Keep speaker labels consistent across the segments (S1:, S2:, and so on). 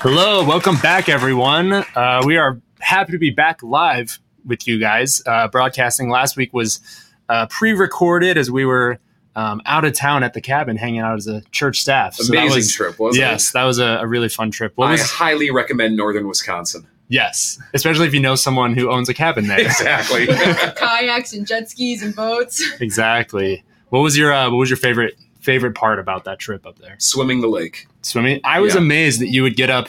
S1: Hello, welcome back, everyone. Uh, we are happy to be back live with you guys. Uh, broadcasting last week was uh, pre-recorded as we were um, out of town at the cabin, hanging out as a church staff. So that
S2: Amazing
S1: was-
S2: trip, wasn't
S1: yes, that was a, a really fun trip.
S2: it?
S1: What
S2: I
S1: was
S2: highly recommend Northern Wisconsin.
S1: yes, especially if you know someone who owns a cabin there.
S2: Exactly.
S3: kayaks and jet skis and boats.
S1: exactly. What was your uh, What was your favorite favorite part about that trip up there?
S2: Swimming the lake.
S1: Swimming. I was
S2: Yeah.
S1: amazed that you would get up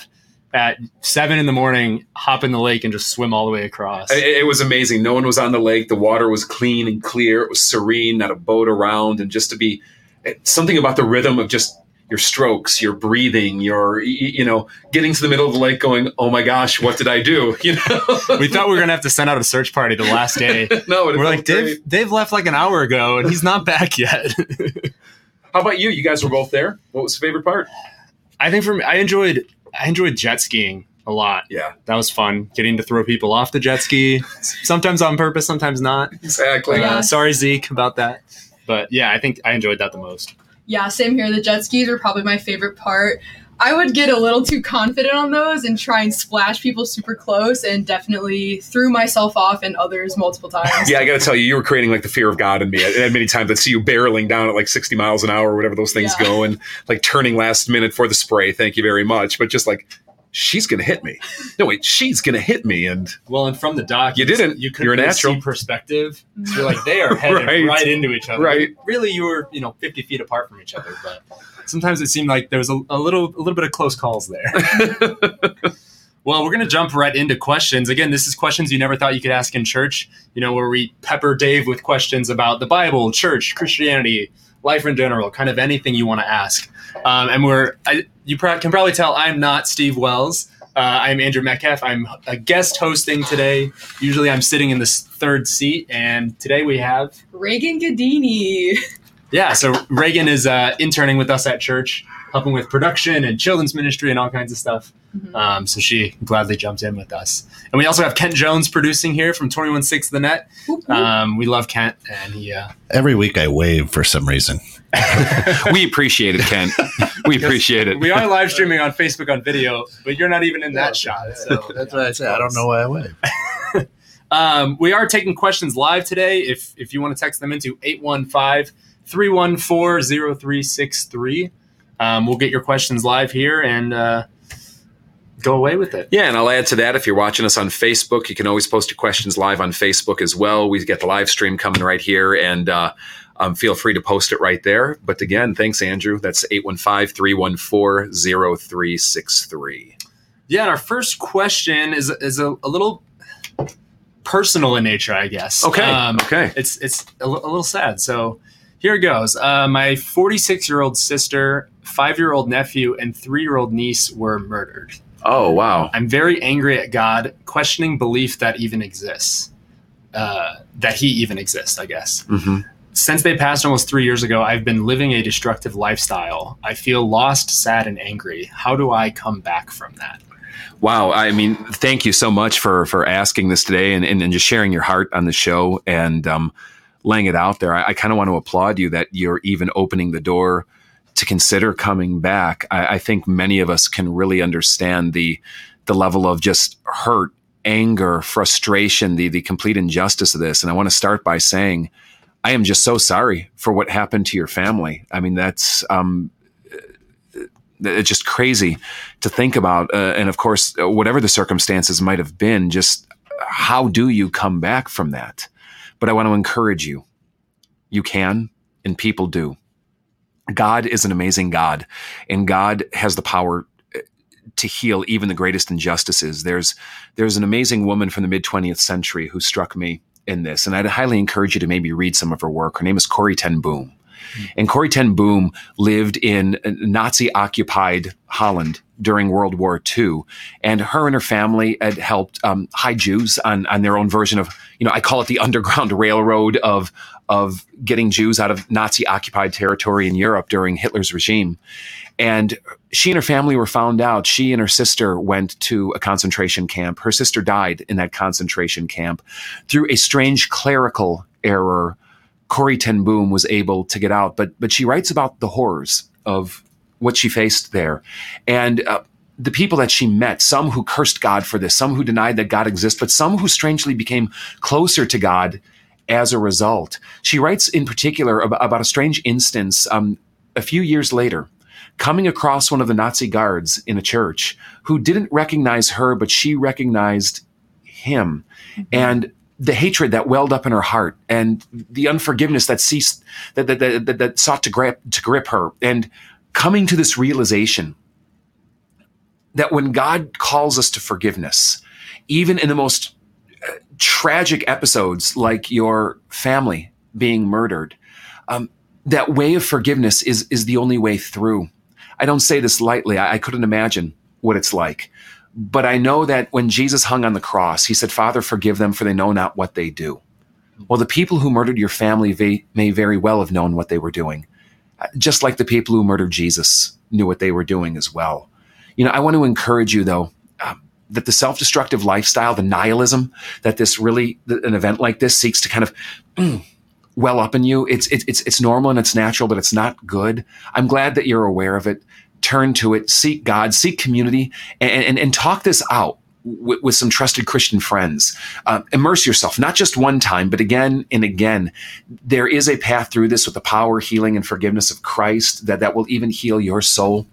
S1: at seven in the morning, hop in the lake, and just swim all the way across.
S2: It, it was amazing. No one was on the lake. The water was clean and clear. It was serene, not a boat around. And just to be it- something about the rhythm of just your strokes, your breathing, your, you know, getting to the middle of the lake going, oh my gosh, what did I do? You know?
S1: we thought we were gonna have to send out a search party the last day.
S2: no,
S1: We're like, Dave. Dave left like an hour ago and he's not back yet.
S2: How about you? You guys were both there. What was the favorite part?
S1: I think for me, I enjoyed I enjoyed jet skiing a lot.
S2: Yeah,
S1: That was fun, getting to throw people off the jet ski. Sometimes on purpose, sometimes not.
S2: exactly.
S3: Yeah.
S1: Uh, sorry, Zeke, about that. But yeah, I think I enjoyed that the most.
S3: Yeah, same here. The jet skis were probably my favorite part. I would get a little too confident on those and try and splash people super close and definitely threw myself off and others multiple times.
S2: Yeah, I got to tell you, you were creating like the fear of God in me. I had many times I'd see you barreling down at like 60 miles an hour or whatever those things
S3: Yeah.
S2: go and like turning last minute for the spray. Thank you very much. But just like, she's going to hit me. No, wait, she's going to hit me. And
S1: Well, and from the dock,
S2: You didn't.
S1: You couldn't
S2: You're a
S1: really
S2: natural.
S1: see perspective. So you're like they are headed
S2: Right.
S1: right. into each other.
S2: Right.
S1: Really, you were you know 50 feet apart from each other, but sometimes it seemed like there was a, a little a little bit of close calls there. well, we're gonna jump right into questions. Again, this is questions you never thought you could ask in church. You know, where we pepper Dave with questions about the Bible, church, Christianity, life in general, kind of anything you want to ask. Um, and we're I, you pro- can probably tell I'm not Steve Wells. Uh, I'm Andrew Metcalf. I'm a guest hosting today. Usually, I'm sitting in this third seat, and today we have
S3: Reagan Gadini.
S1: yeah. So Reagan is uh, interning with us at church, helping with production and children's ministry and all kinds of stuff.
S3: Mhm.
S1: Um, so she gladly jumped in with us, and we also have Kent Jones producing here from Twenty One Six The Net.
S3: Whoop, whoop.
S1: Um, we love Kent, and he. Uh,
S4: Every week I wave for some reason.
S2: we appreciate it, Kent. We appreciate it.
S1: we are live streaming on Facebook on video, but you're not even in that shot. So
S4: That's what I say. I don't know why I wave.
S1: Um, we are taking questions live today. If if you want to text them into 815-314-0363, um, we'll get your questions live here and uh, go away with it.
S2: Yeah, and I'll add to that if you're watching us on Facebook, you can always post your questions live on Facebook as well. We get the live stream coming right here, and uh, um, feel free to post it right there. But again, thanks, Andrew. That's 815 314 0363.
S1: Yeah, and our first question is is a, a little personal in nature, I guess.
S2: Okay.
S1: Um,
S2: okay.
S1: it's it's a, little sad. So here it goes. Uh, my 46 year old sister, five year old nephew, and three year old niece were murdered.
S2: Oh, wow.
S1: I'm very angry at God, questioning belief that even exists. Uh, that He even exists, I guess.
S2: hmm
S1: Since they passed almost three years ago, I've been living a destructive lifestyle. I feel lost, sad, and angry. How do I come back from that?
S2: Wow. I mean, thank you so much for for asking this today and, and, and just sharing your heart on the show and um, laying it out there. I, I kind of want to applaud you that you're even opening the door to consider coming back. I, I think many of us can really understand the the level of just hurt, anger, frustration, the the complete injustice of this. And I want to start by saying, I am just so sorry for what happened to your family. I mean, that's um, it's just crazy to think about. Uh, and of course, uh, whatever the circumstances might have been, just how do you come back from that? But I want to encourage you. You can, and people do. God is an amazing God, and God has the power uh, to heal even the greatest injustices. There's there's an amazing woman from the mid 20th century who struck me in this, and I'd highly encourage you to maybe read some of her work. Her name is Corrie ten Boom. And Corrie ten Boom lived in Nazi occupied Holland during World War II. And her and her family had helped um, hide Jews on, on their own version of, you know, I call it the Underground Railroad of, of getting Jews out of Nazi occupied territory in Europe during Hitler's regime. And she and her family were found out. She and her sister went to a concentration camp. Her sister died in that concentration camp through a strange clerical error. Corrie ten Boom was able to get out, but but she writes about the horrors of what she faced there, and uh, the people that she met, some who cursed God for this, some who denied that God exists, but some who strangely became closer to God as a result. She writes in particular about, about a strange instance um, a few years later, coming across one of the Nazi guards in a church who didn't recognize her, but she recognized him. And the hatred that welled up in her heart and the unforgiveness that ceased that that, that, that, that sought to grip to grip her and coming to this realization that when God calls us to forgiveness, even in the most uh, tragic episodes like your family being murdered, um, that way of forgiveness is is the only way through. I don't say this lightly. I, I couldn't imagine what it's like. But I know that when Jesus hung on the cross, he said, Father, forgive them, for they know not what they do. Well, the people who murdered your family may, very well have known what they were doing, uh, just like the people who murdered Jesus knew what they were doing as well. You know, I want to encourage you, though, um, that the self destructive lifestyle, the nihilism that this really, an event like this seeks to kind of well up in you, it's, it's, it's normal and it's natural, but it's not good. I'm glad that you're aware of it turn to it, seek God, seek community, and, and, and talk this out with, with, some trusted Christian friends. Uh, immerse yourself, not just one time, but again and again. There is a path through this with the power, healing, and forgiveness of Christ that, that will even heal your soul.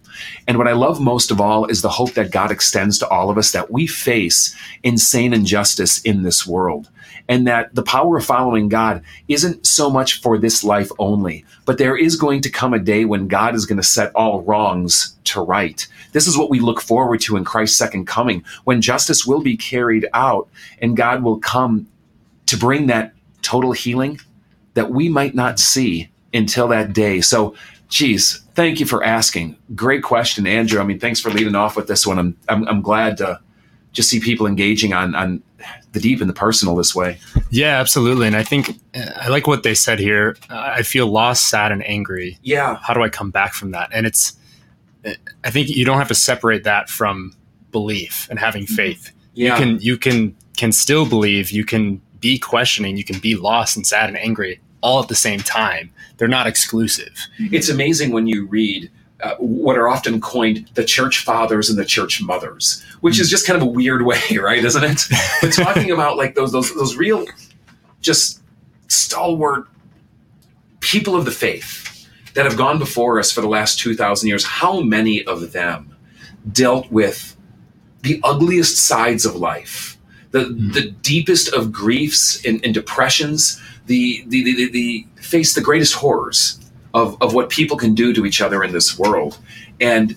S2: And what I love most of all is the hope that God extends to all of us that we face insane injustice in this world and that the power of following God isn't so much for this life only, but there is going to come a day when God is going to set all wrongs to right. This is what we look forward to in Christ's second coming, when justice will be carried out and God will come to bring that total healing that we might not see until that day. So, geez, thank you for asking. Great question, Andrew. I mean, thanks for leading off with this one. I'm, I'm, I'm glad to just see people engaging on on the deep and the personal this way.
S1: Yeah, absolutely. And I think uh, I like what they said here. I feel lost, sad, and angry.
S2: Yeah.
S1: How do I come back from that? And it's, I think you don't have to separate that from belief and having mm-hmm. faith. Yeah. You can you can can still believe. You can be questioning. You can be lost and sad and angry all at the same time. They're not exclusive.
S2: It's amazing when you read uh, what are often coined the church fathers and the church mothers, which is just kind of a weird way, right? Isn't it? but talking about like those those those real, just stalwart people of the faith that have gone before us for the last two thousand years. How many of them dealt with the ugliest sides of life, the mm. the deepest of griefs and, and depressions, the the, the the the face the greatest horrors of, of what people can do to each other in this world and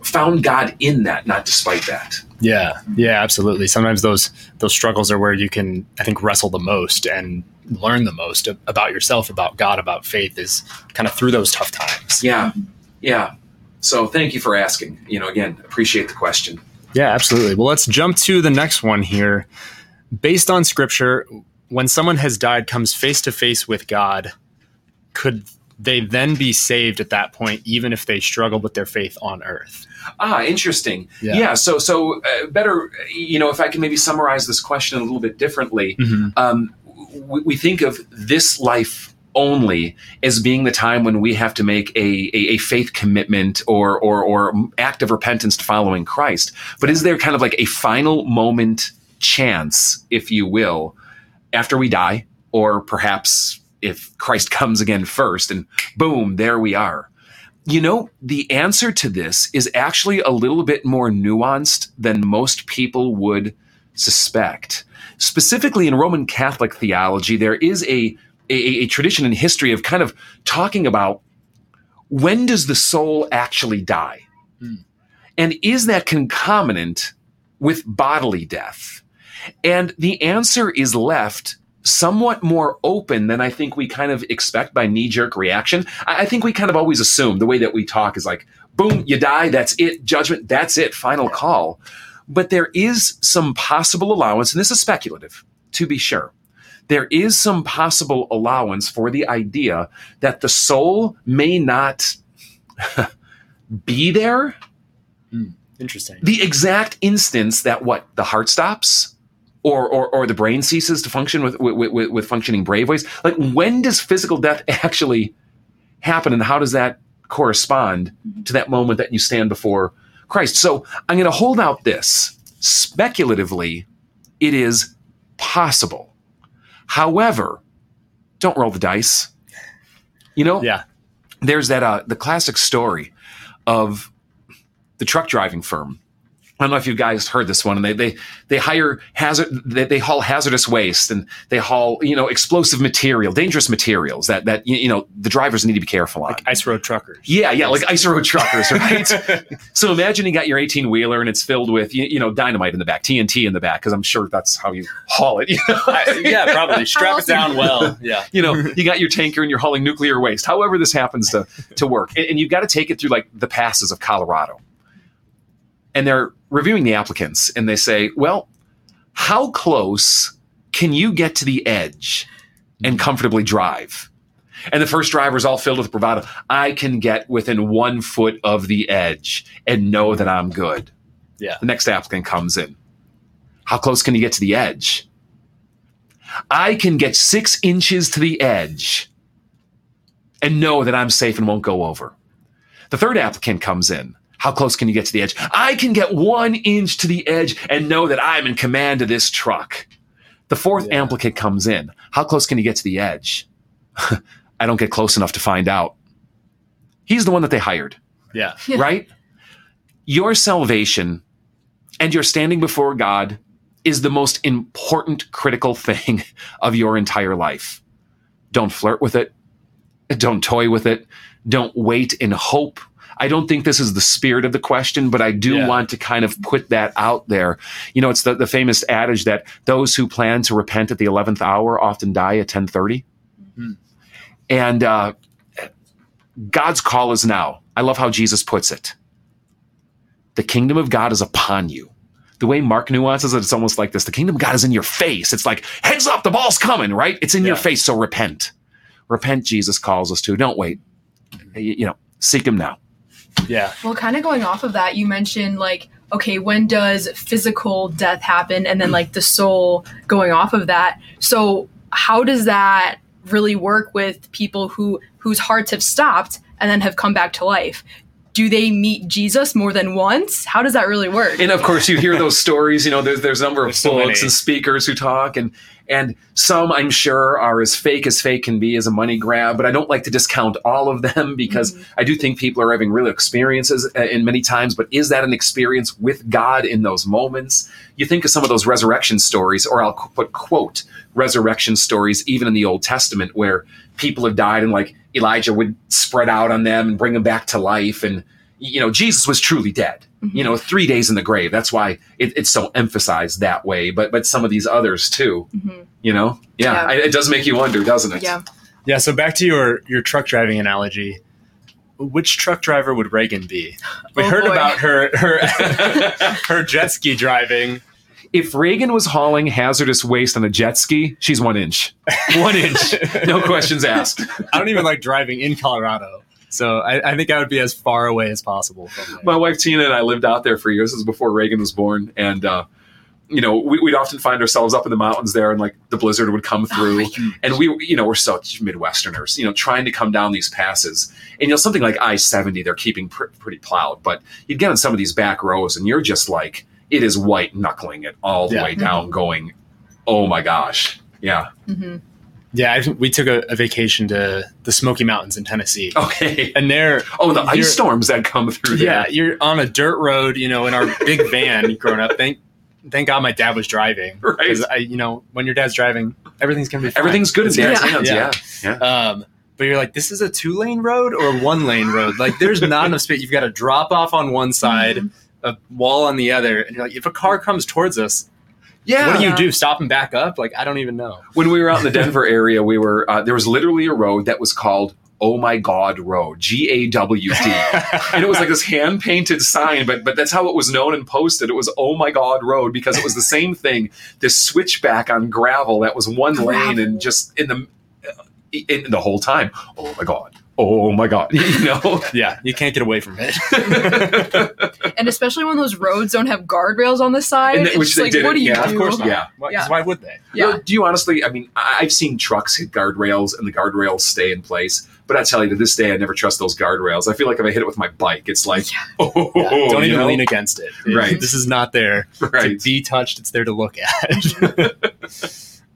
S2: found God in that, not despite that.
S1: Yeah, yeah, absolutely. Sometimes those those struggles are where you can, I think, wrestle the most and learn the most about yourself, about God, about faith is kind of through those tough times.
S2: Yeah, yeah. So thank you for asking. You know, again, appreciate the question.
S1: Yeah, absolutely. Well, let's jump to the next one here. Based on scripture, when someone has died, comes face to face with God, could they then be saved at that point, even if they struggle with their faith on earth?
S2: Ah, interesting. Yeah. yeah so, so uh, better, you know, if I can maybe summarize this question a little bit differently, mm-hmm. um, we, we, think of this life only as being the time when we have to make a, a, a faith commitment or, or, or act of repentance to following Christ. But is there kind of like a final moment chance, if you will, after we die, or perhaps if Christ comes again first, and boom, there we are. You know, the answer to this is actually a little bit more nuanced than most people would suspect. Specifically in Roman Catholic theology, there is a, a, a tradition and history of kind of talking about when does the soul actually die? Hmm. And is that concomitant with bodily death? And the answer is left somewhat more open than I think we kind of expect by knee jerk reaction. I, I, think we kind of always assume the way that we talk is like, boom, you die, that's it, judgment, that's it, final call. But there is some possible allowance, and this is speculative, to be sure. There is some possible allowance for the idea that the soul may not be there.
S1: Hmm, interesting.
S2: The exact instance that what the heart stops, or, or, or the brain ceases to function with, with, with, with functioning brain waves. Like, when does physical death actually happen, and how does that correspond to that moment that you stand before Christ. So I'm going to hold out this. Speculatively, it is possible. However, don't roll the dice. You know,
S1: Yeah.
S2: there's that uh, the classic story of the truck driving firm. I don't know if you guys heard this one, and they they they hire hazard they, they haul hazardous waste and they haul you know explosive material, dangerous materials that that you know the drivers need to be careful on.
S1: Like ice road truckers.
S2: Yeah, yeah, like ice road truckers, right? so imagine you got your 18 wheeler and it's filled with you, you know dynamite in the back, TNT in the back, because I'm sure that's how you haul it. You know?
S1: yeah, probably. Strap it down well. Yeah.
S2: you know, you got your tanker and you're hauling nuclear waste. However, this happens to to work, and, and you've got to take it through like the passes of Colorado. And they're reviewing the applicants, and they say, "Well, how close can you get to the edge and comfortably drive?" And the first driver is all filled with bravado. I can get within one foot of the edge and know that I'm good.
S1: Yeah.
S2: The next applicant comes in. How close can you get to the edge? I can get six inches to the edge and know that I'm safe and won't go over. The third applicant comes in. How close can you get to the edge? I can get one inch to the edge and know that I'm in command of this truck. The fourth
S1: Yeah.
S2: applicant comes in. How close can you get to the edge? I don't get close enough to find out. He's the one that they hired
S1: Yeah.
S3: Yeah.
S2: right? Your salvation and your standing before God is the most important critical thing of your entire life. Don't flirt with it. Don't toy with it. Don't wait in hope. I don't think this is the spirit of the question, but I do
S1: Yeah.
S2: want to kind of put that out there. You know, it's the, the famous adage that those who plan to repent at the 11th hour often die at 1030.
S1: Hmm.
S2: And uh, God's call is now. I love how Jesus puts it. The kingdom of God is upon you. The way Mark nuances it, it's almost like this. The kingdom of God is in your face. It's like, heads up, the ball's coming, right? It's in your face. So repent. Repent, Jesus calls us to. Don't wait. You know, seek him now.
S1: Yeah.
S3: Well, kind of going off of that, you mentioned like, okay, when does physical death happen? And then like the soul going off of that. So how does that really work with people who whose hearts have stopped and then have come back to life? Do they meet Jesus more than once? How does that really work?
S2: And of course, you hear those stories. You know, there's there's a number of
S1: There's so
S2: books
S1: many.
S2: and speakers who talk, and and some I'm sure are as fake as fake can be as a money grab. But I don't like to discount all of them because I do think people are having real experiences uh, in many times. But is that an experience with God in those moments? You think of some of those resurrection stories, or I'll put quote resurrection stories, even in the Old Testament, where people have died and like Elijah would spread out on them and bring them back to life and you know jesus was truly dead you know three days in the grave that's why it, it's so emphasized that way but but some of these others too
S3: Mhm.
S2: you know yeah,
S3: Yeah.
S2: I- it does make you wonder doesn't it
S3: Yeah.
S1: Yeah. So back to your your truck driving analogy. Which truck driver would Reagan be? We
S3: Oh,
S1: heard
S3: boy.
S1: about her her her jet ski driving.
S2: if reagan was hauling hazardous waste on a jet ski she's one inch one inch no questions asked
S1: I don't even like driving in Colorado. So I, I think I would be as far away as possible from
S2: my wife Tina and I lived out there for years. This was before Reagan was born, and uh, you know we, we'd often find ourselves up in the mountains there, and like the blizzard would come through, and we you know we're such Midwesterners, you know, trying to come down these passes, and you know something like I seventy, they're keeping pr- pretty plowed, but you'd get on some of these back rows, and you're just like it is white knuckling it all the
S1: Yeah.
S2: way down, going, oh my gosh, yeah,
S3: hmm
S1: Yeah, I, we took a, a vacation to the Smoky Mountains in Tennessee,
S2: okay.
S1: and there,
S2: Oh, the ice storms that come through there.
S1: yeah, you're on a dirt road, you know, in our big van growing up. Thank, thank God my dad was driving,
S2: Right.
S1: I, you know, when your dad's driving, everything's gonna be fine.
S2: Everything's good in
S1: It's
S2: dad's hands.
S1: Yeah.
S2: Yeah, yeah.
S1: Um, but you're like, this is a two lane road or one lane road. Like, there's not enough space. You've got a drop off on one side,
S3: Mhm.
S1: a wall on the other, and you're like, if a car comes towards us,
S2: Yeah.
S1: what do you do? Stop and back up? Like, I don't even know.
S2: when we were out in the Denver area, we were uh, there was literally a road that was called Oh My God Road, G A W D, and it was like this hand painted sign, but but that's how it was known and posted. It was Oh My God Road because it was the same thing. This switchback on gravel that was one lane and just in the in the whole time. Oh my God. Oh my God. You know.
S1: yeah, you can't get away from it.
S3: And especially when those roads don't have guardrails on the side,
S2: And
S3: it's
S2: which
S3: just
S2: they
S3: like,
S2: didn't,
S3: what do you
S2: yeah,
S3: do?
S2: of course not. Yeah.
S1: Why, 'cause
S3: Yeah.
S1: why would they?
S3: Yeah.
S2: Do you honestly? I mean, I- I've seen trucks hit guardrails and the guardrails stay in place, But I tell you, to this day, I never trust those guardrails. I feel like if I hit it with my bike, it's like, oh,
S1: Yeah, don't even
S2: know?
S1: lean against it. It-
S2: Right.
S1: This is not there
S2: right.
S1: to be touched. It's there to look at.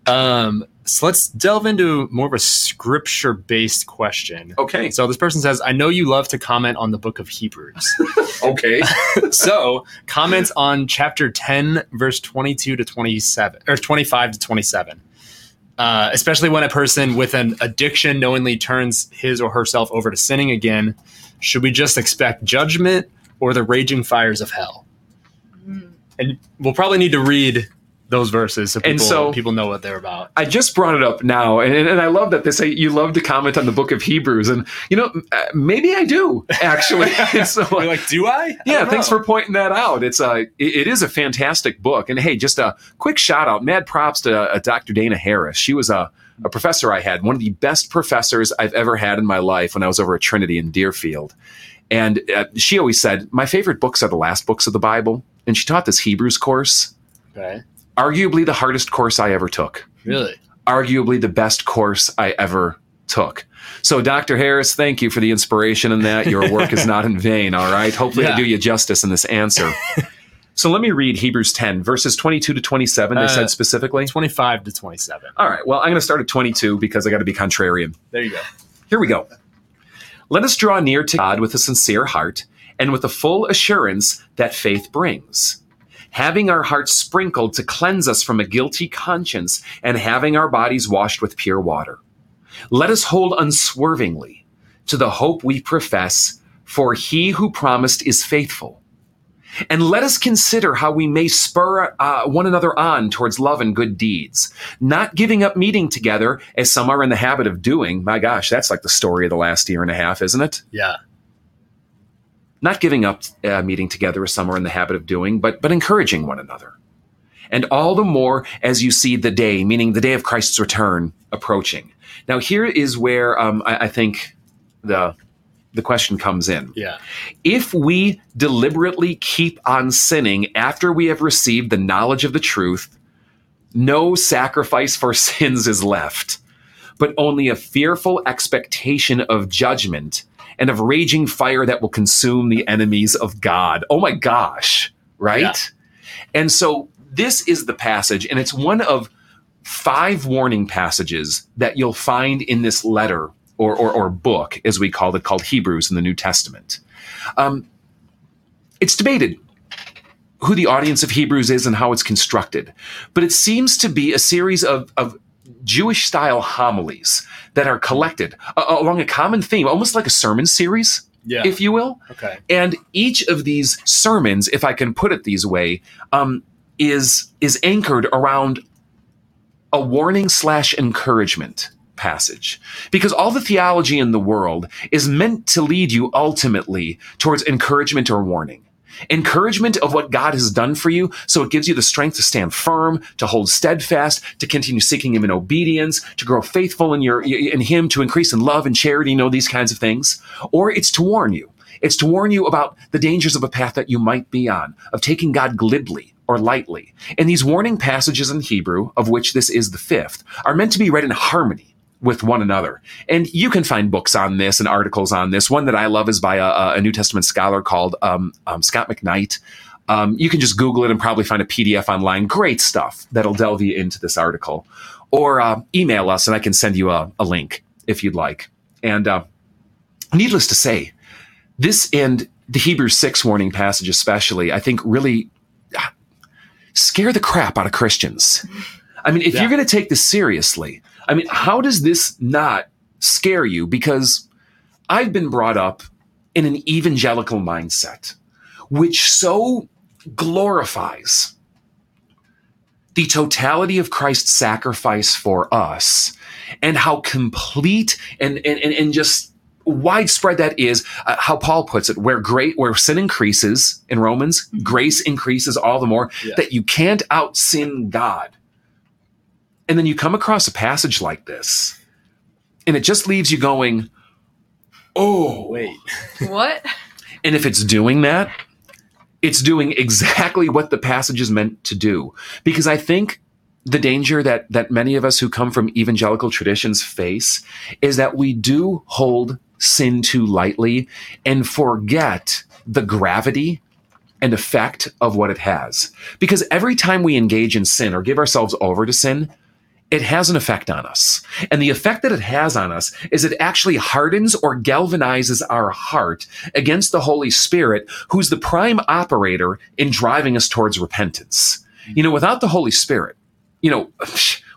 S1: um, so let's delve into more of a scripture based question.
S2: Okay.
S1: So this person says, I know you love to comment on the book of Hebrews.
S2: Okay.
S1: so comments on chapter 10, verse 22 to 27, or 25 to 27. Uh, especially when a person with an addiction knowingly turns his or herself over to sinning again, should we just expect judgment or the raging fires of hell?
S3: Mm.
S1: And we'll probably need to read those verses so people,
S2: And so-
S1: people know what they're about.
S2: I just brought it up now, and, and I love that they say you love to comment on the book of Hebrews, and you know uh, maybe I do actually. so,
S1: You're like, do I?
S2: Yeah, thanks for pointing that out. It's a it, it is a fantastic book, and hey, just a quick shout out, mad props to uh, Dr. Dana Harris. She was a a professor I had, one of the best professors I've ever had in my life when I was over at Trinity in Deerfield. And uh, she always said, My favorite books are the last books of the Bible. And she taught this Hebrews course,
S1: Okay.
S2: Arguably the hardest course I ever took
S1: Really?
S2: arguably the best course I ever took. So, Dr. Harris, thank you for the inspiration in that. Your work is not in vain, all right? Hopefully, I do you justice in this answer. so, let me read Hebrews 10, verses 22 to 27. They
S1: Uh,
S2: said specifically.
S1: 25 to 27.
S2: All right, well, I'm going to start at 22 because I got to be contrarian.
S1: There you go.
S2: Here we go. Let us draw near to God with a sincere heart and with the full assurance that faith brings. Having our hearts sprinkled to cleanse us from a guilty conscience and having our bodies washed with pure water. Let us hold unswervingly to the hope we profess, for he who promised is faithful. And let us consider how we may spur uh, one another on towards love and good deeds, not giving up meeting together as some are in the habit of doing. My gosh, that's like the story of the last year and a half, isn't it?
S1: Yeah.
S2: Not giving up uh, meeting together as some are in the habit of doing, but but encouraging one another. And all the more as you see the day, meaning the day of Christ's return, approaching. Now, here is where um, I, I think the the question comes in.
S1: Yeah.
S2: If we deliberately keep on sinning after we have received the knowledge of the truth, no sacrifice for sins is left, but only a fearful expectation of judgment and of raging fire that will consume the enemies of God. Oh my gosh, right?
S1: Yeah.
S2: And so this is the passage, and it's one of five warning passages that you'll find in this letter or, or, or book, as we call it, called Hebrews in the New Testament. Um, it's debated who the audience of Hebrews is and how it's constructed, but it seems to be a series of, of Jewish style homilies that are collected uh, along a common theme, almost like a sermon series,
S1: Yeah.
S2: if you will.
S1: okay.
S2: And each of these sermons, if I can put it these way, um, is is anchored around a warning slash encouragement passage because all the theology in the world is meant to lead you ultimately towards encouragement or warning encouragement of what god has done for you so it gives you the strength to stand firm to hold steadfast to continue seeking him in obedience to grow faithful in your in him to increase in love and charity you know these kinds of things or it's to warn you it's to warn you about the dangers of a path that you might be on, of taking God glibly or lightly. And these warning passages in Hebrew, of which this is the fifth, are meant to be read in harmony with one another. And you can find books on this and articles on this. One that I love is by a, a New Testament scholar called um, um, Scot McKnight. Um, you can just Google it and probably find a PDF online. Great stuff that'll delve you into this article. Or uh, email us and I can send you a, a link if you'd like. And uh, needless to say, this and the Hebrews 6 warning passage, especially, I think really ah, scare the crap out of Christians. I mean, if
S1: Yeah.
S2: you're going to take this seriously, I mean, how does this not scare you? Because I've been brought up in an evangelical mindset, which so glorifies the totality of Christ's sacrifice for us and how complete and, and, and, just widespread that is uh, how paul puts it where great where sin increases in romans grace increases all the more
S1: Yeah.
S2: that you can't out sin god and then you come across a passage like this and it just leaves you going oh
S1: Wait.
S3: What?
S2: and if it's doing that, it's doing exactly what the passage is meant to do. Because I think the danger that that many of us who come from evangelical traditions face is that we do hold sin too lightly and forget the gravity and effect of what it has. Because every time we engage in sin or give ourselves over to sin, it has an effect on us. And the effect that it has on us is it actually hardens or galvanizes our heart against the Holy Spirit, who's the prime operator in driving us towards repentance. You know, without the Holy Spirit, you know,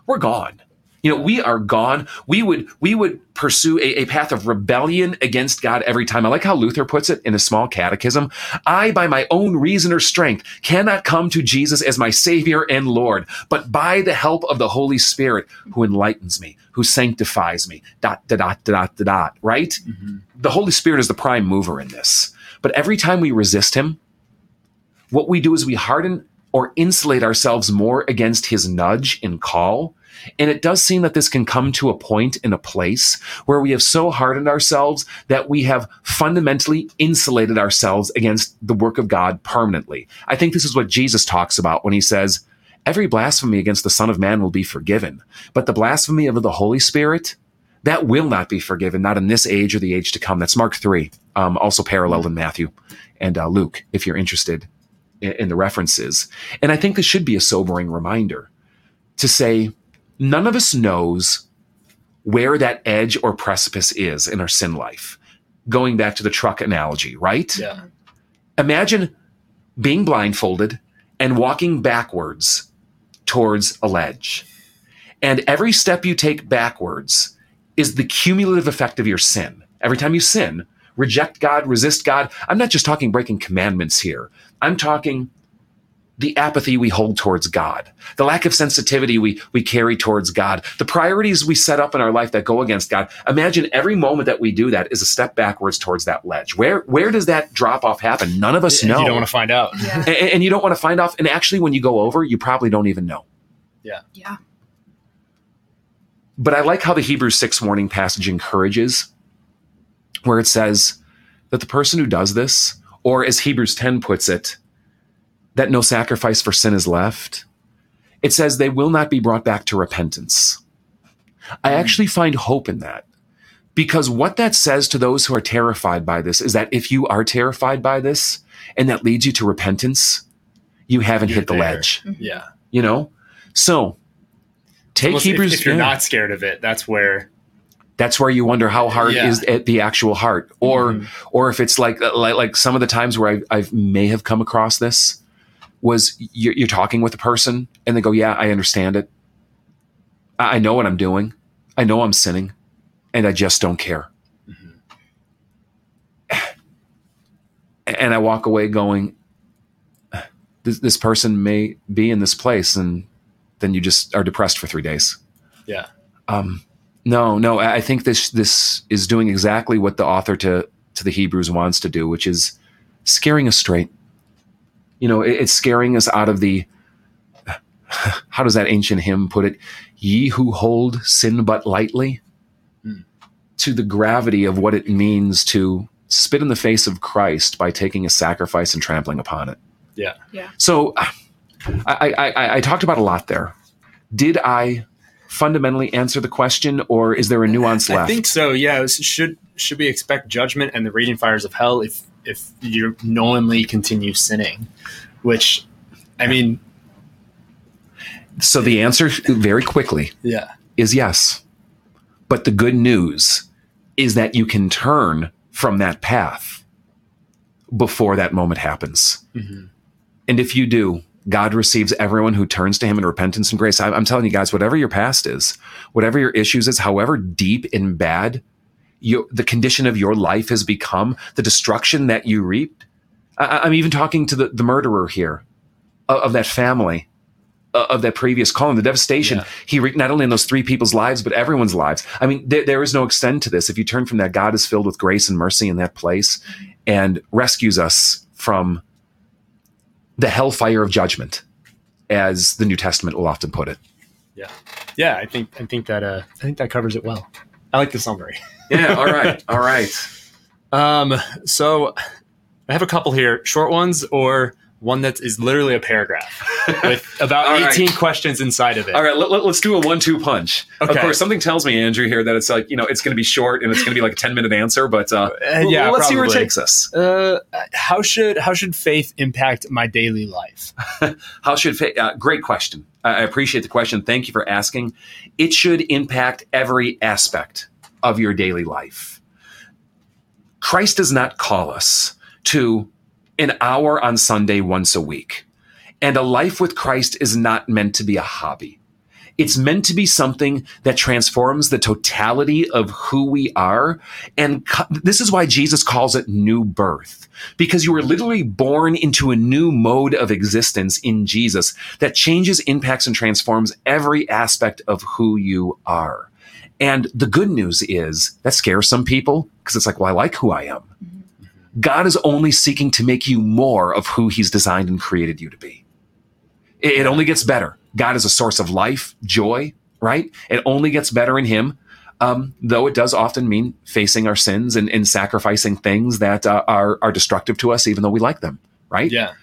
S2: we're gone. You know, we are gone. We would we would pursue a, a, path of rebellion against God every time. I like how Luther puts it in a small catechism. I, by my own reason or strength, cannot come to Jesus as my Savior and Lord, but by the help of the Holy Spirit who enlightens me, who sanctifies me. Dot dot dot dot dot. dot right? Mm-hmm. The Holy Spirit is the prime mover in this. But every time we resist Him, what we do is we harden or insulate ourselves more against His nudge and call and it does seem that this can come to a point in a place where we have so hardened ourselves that we have fundamentally insulated ourselves against the work of God permanently. I think this is what Jesus talks about when he says, Every blasphemy against the Son of Man will be forgiven, but the blasphemy of the Holy Spirit, that will not be forgiven, not in this age or the age to come. That's Mark 3, um, also paralleled in Matthew and uh, Luke, if you're interested in, in the references. And I think this should be a sobering reminder to say, none of us knows where that edge or precipice is in our sin life. Going back to the truck analogy, right?
S1: Yeah.
S2: Imagine being blindfolded and walking backwards towards a ledge. And every step you take backwards is the cumulative effect of your sin. Every time you sin, reject God, resist God. I'm not just talking breaking commandments here. I'm talking the apathy we hold towards God, the lack of sensitivity we, we carry towards God, the priorities we set up in our life that go against God. Imagine every moment that we do that is a step backwards towards that ledge. Where where does that drop off happen? None of us know.
S1: You don't want to find out.
S3: Yeah.
S2: And, and you don't want to find off. And actually, when you go over, you probably don't even know.
S1: Yeah.
S3: Yeah.
S2: But I like how the Hebrews 6 warning passage encourages, where it says that the person who does this, or as Hebrews 10 puts it, that no sacrifice for sin is left, it says they will not be brought back to repentance. I hmm. actually find hope in that because what that says to those who are terrified by this is that if you are terrified by this and that leads you to repentance, you haven't you're hit the there. ledge.
S1: Mm-hmm. Yeah.
S2: You know? So take Almost Hebrews.
S1: If, if you're yeah. not scared of it, that's where
S2: that's where you wonder how hard yeah. is at the actual heart or mm-hmm. or if it's like, like like some of the times where I I may have come across this was you're, you're talking with a person and they go, Yeah, I understand it. I know what I'm doing. I know I'm sinning and I just don't care. Mm-hmm. And I walk away going, this, this person may be in this place and then you just are depressed for three days.
S1: Yeah.
S2: Um, no, no, I think this, this is doing exactly what the author to, to the Hebrews wants to do, which is scaring us straight you know, it, it's scaring us out of the, how does that ancient hymn put it? Ye who hold sin but lightly, mm. to the gravity of what it means to spit in the face of Christ by taking a sacrifice and trampling upon it.
S1: Yeah.
S3: Yeah.
S2: So I, I, I, I talked about a lot there. Did I fundamentally answer the question, or is there a nuance left?
S1: I think so. Yeah. Should should we expect judgment and the raging fires of hell if if you knowingly continue sinning, which, I mean,
S2: so the answer very quickly,
S1: yeah,
S2: is yes. But the good news is that you can turn from that path before that moment happens. Mm-hmm. And if you do, God receives everyone who turns to Him in repentance and grace. I'm telling you guys, whatever your past is, whatever your issues is, however deep and bad you, the condition of your life has become, the destruction that you reaped. I, am even talking to the, the murderer here of, of that family, of that previous calling, the devastation yeah. he wreaked not only in those three people's lives, but everyone's lives. I mean, there, there is no extent to this. If you turn from that, God is filled with grace and mercy in that place and rescues us from the hellfire of judgment, as the New Testament will often put it.
S1: Yeah, yeah, I think I think that uh, I think that covers it well. I like the summary.
S2: yeah. All right. All right.
S1: Um. So I have a couple here, short ones or one that is literally a paragraph with about
S2: All right.
S1: 18 questions inside of it.
S2: All right, let, let, us do a one-two punch. Of course, something tells me, Andrew, here that it's like you know it's going to be short and it's going to be like a ten-minute answer. But uh,
S1: Uh, yeah,
S2: let's see where it takes us.
S1: Uh, how should how should faith impact my daily life?
S2: How should fa- uh, great question. I appreciate the question. Thank you for asking. It should impact every aspect of your daily life. Christ does not call us to an hour on Sunday once a week. And a life with Christ is not meant to be a hobby. It's meant to be something that transforms the totality of who we are. And co- this is why Jesus calls it new birth, because you are literally born into a new mode of existence in Jesus that changes, impacts, and transforms every aspect of who you are. And the good news is that scares some people because it's like, well, I like who I am. God is only seeking to make you more of who he's designed and created you to be. It, it only gets better. God is a source of life, joy, right? It only gets better in him. Um, though it does often mean facing our sins and, and sacrificing things that uh, are, are destructive to us, even though we like them, right?
S1: Yeah,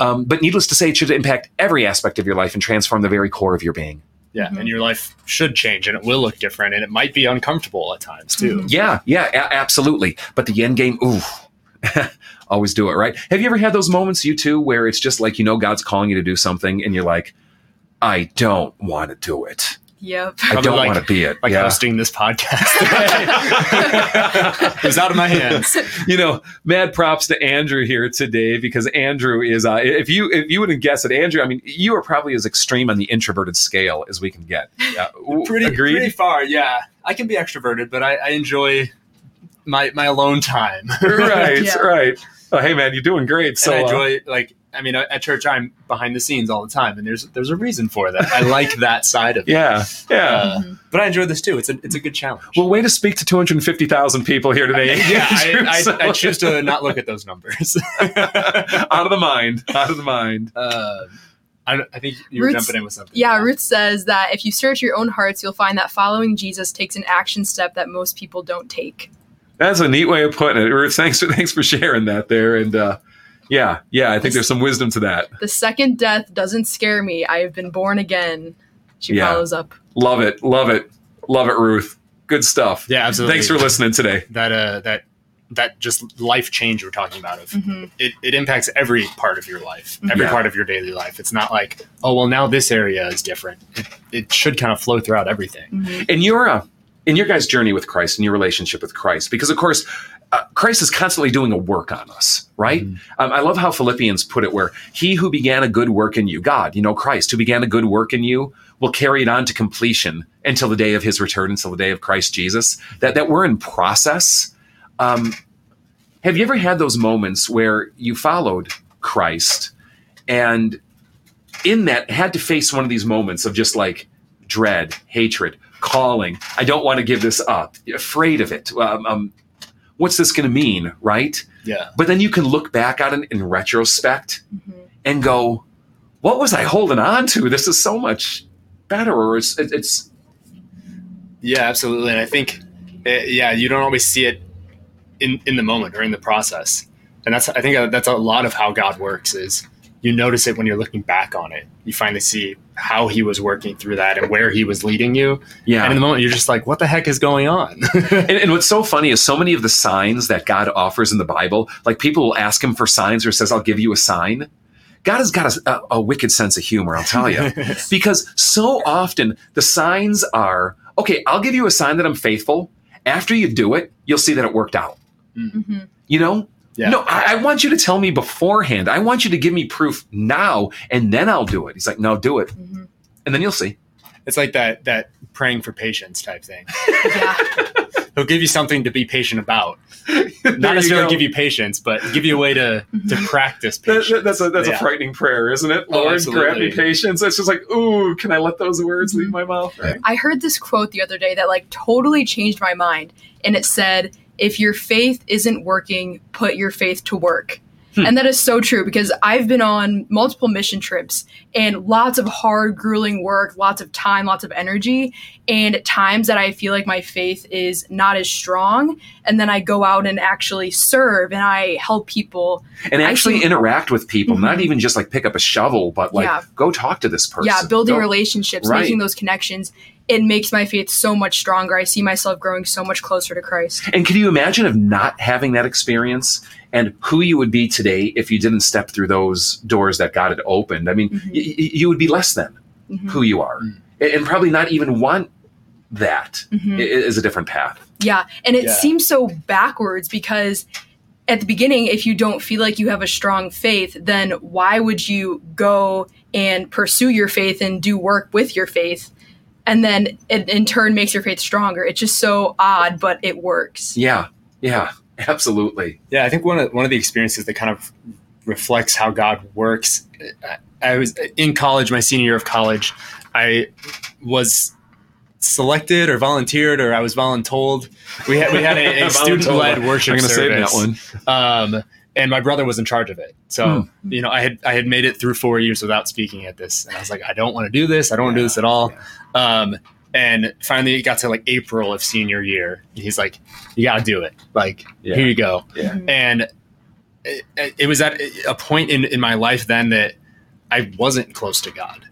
S2: Um, but needless to say, it should impact every aspect of your life and transform the very core of your being.
S1: Yeah,
S3: Mhm.
S1: and your life should change, and it will look different, and it might be uncomfortable at times too.
S3: Mhm.
S2: Yeah, yeah, a- absolutely. But the end game, ooh, always do it, right? Have you ever had those moments, you too, where it's just like you know God's calling you to do something and you're like, I don't want to do it.
S3: Yep.
S2: I
S1: Probably
S2: don't
S1: like-
S2: want to be it.
S1: Like
S2: yeah.
S1: hosting this podcast, it was out of my hands.
S2: you know, mad props to Andrew here today because Andrew is. Uh, if you if you wouldn't guess it, Andrew, I mean, you are probably as extreme on the introverted scale as we can get. Yeah,
S1: Pretty,
S2: agreed.
S1: pretty far. Yeah, I can be extroverted, but I, I enjoy my my alone time.
S2: right,
S3: Yeah.
S2: right. Oh, hey man, you're doing great. So
S1: and I
S2: uh,
S1: enjoy like I mean at church I'm behind the scenes all the time, and there's there's a reason for that. I like that side of it.
S2: yeah, yeah.
S1: Uh,
S3: Mhm.
S1: but I enjoy this too. It's a it's a good challenge.
S2: well, way to speak to 250,000 people here today.
S1: yeah, I, I, I choose to not look at those numbers.
S2: out of the mind. Out of the mind.
S1: uh, I, I think you were
S3: Roots-
S1: jumping in with something.
S3: Yeah, Ruth says that if you search your own hearts, you'll find that following Jesus takes an action step that most people don't take.
S2: That's a neat way of putting it. Ruth, thanks for thanks for sharing that there. And uh, yeah, yeah, I think there's some wisdom to that.
S3: The second death doesn't scare me. I have been born again. She
S2: Yeah.
S3: follows up.
S2: Love it, love it, love it, Ruth. Good stuff.
S1: Yeah, absolutely.
S2: Thanks for listening today.
S1: that. Uh, that that just life change we're talking about of
S3: hmm
S1: it, it impacts every part of your life, every
S2: Yeah.
S1: part of your daily life. It's not like, oh, well, now this area is different. It, it should kind of flow throughout everything.
S3: hmm
S2: in your uh, in your guys' journey with Christ, in your relationship with Christ, because of course, uh, Christ is constantly doing a work on us, right? Um, I love how Philippians put it, where He who began a good work in you, God, you know, Christ, who began a good work in you, will carry it on to completion until the day of His return, until the day of Christ Jesus. That that we're in process. Um, have you ever had those moments where you followed Christ and in that had to face one of these moments of just like dread, hatred, calling. I don't want to give this up. Afraid of it. Um, um, what's this going to mean, right?
S1: Yeah.
S2: But then you can look back at it in retrospect
S3: hmm
S2: and go, "What was I holding on to? This is so much better." Or it's it- it's
S1: Yeah, absolutely. And I think, uh, yeah, you don't always see it in, in the moment or in the process. And that's, I think that's a lot of how God works is you notice it when you're looking back on it. You finally see how he was working through that and where he was leading you.
S2: yeah.
S1: And in the moment, you're just like, what the heck is going on?
S2: and, and what's so funny is so many of the signs that God offers in the Bible, like people will ask him for signs or says, I'll give you a sign. God has got a, a, a wicked sense of humor, I'll tell you. because so often the signs are, okay, I'll give you a sign that I'm faithful. After you do it, you'll see that it worked out.
S3: hmm
S2: You know?
S1: Yeah.
S2: No, I, I want you to tell me beforehand. I want you to give me proof now, and then I'll do it. He's like, no, do it.
S3: hmm
S2: And then you'll see.
S1: it's like that, that praying for patience type thing.
S3: Yeah.
S1: He'll give you something to be patient about. Not
S2: you
S1: necessarily
S2: go.
S1: give you patience, but give you a way to, to
S3: Mhm.
S1: practice patience.
S2: that- that's a that's
S1: Yeah.
S2: a frightening prayer, isn't it?
S1: Oh,
S2: Lord, grant me patience. It's just like, ooh, can I let those words leave my mouth? Right?
S3: I heard this quote the other day that like totally changed my mind. And it said, if your faith isn't working, put your faith to work. And that is so true because I've been on multiple mission trips and lots of hard, grueling work, lots of time, lots of energy, and at times that I feel like my faith is not as strong. And then I go out and actually serve and I help people.
S2: and actually interact with people, not
S3: Mhm.
S2: even just like pick up a shovel, but like
S3: Yeah.
S2: go talk to this person.
S3: yeah, building
S2: Go-
S3: relationships,
S2: Right.
S3: making those connections. It makes my faith so much stronger. I see myself growing so much closer to Christ.
S2: And can you imagine of not having that experience and who you would be today if you didn't step through those doors that God had opened? I mean,
S3: Mhm.
S2: y- y- you would be less than
S3: Mhm.
S2: who you are,
S1: Mm.
S2: and and probably not even want that
S3: Mhm.
S2: is a different path.
S3: Yeah, and it
S1: Yeah.
S3: seems so backwards because at the beginning, if you don't feel like you have a strong faith, then why would you go and pursue your faith and do work with your faith? And then it in turn makes your faith stronger. It's just so odd, but it works.
S2: Yeah, yeah, absolutely.
S1: Yeah, I think one of one of the experiences that kind of reflects how God works. I, I was in college, my senior year of college. I was selected or volunteered, or I was voluntold. We had we had a, a student led worship
S2: I'm going to save that one.
S1: um, and my brother was in charge of it. So you know, I had I had made it through four years without speaking at this, and I was like, I don't want to do this. I don't want to do this at all. Um, and finally, it got to like April of senior year. And he's like, "You got to do it. Like,
S2: Yeah.
S1: here you go."
S2: Yeah.
S1: And it, it was at a point in in my life then that I wasn't close to God,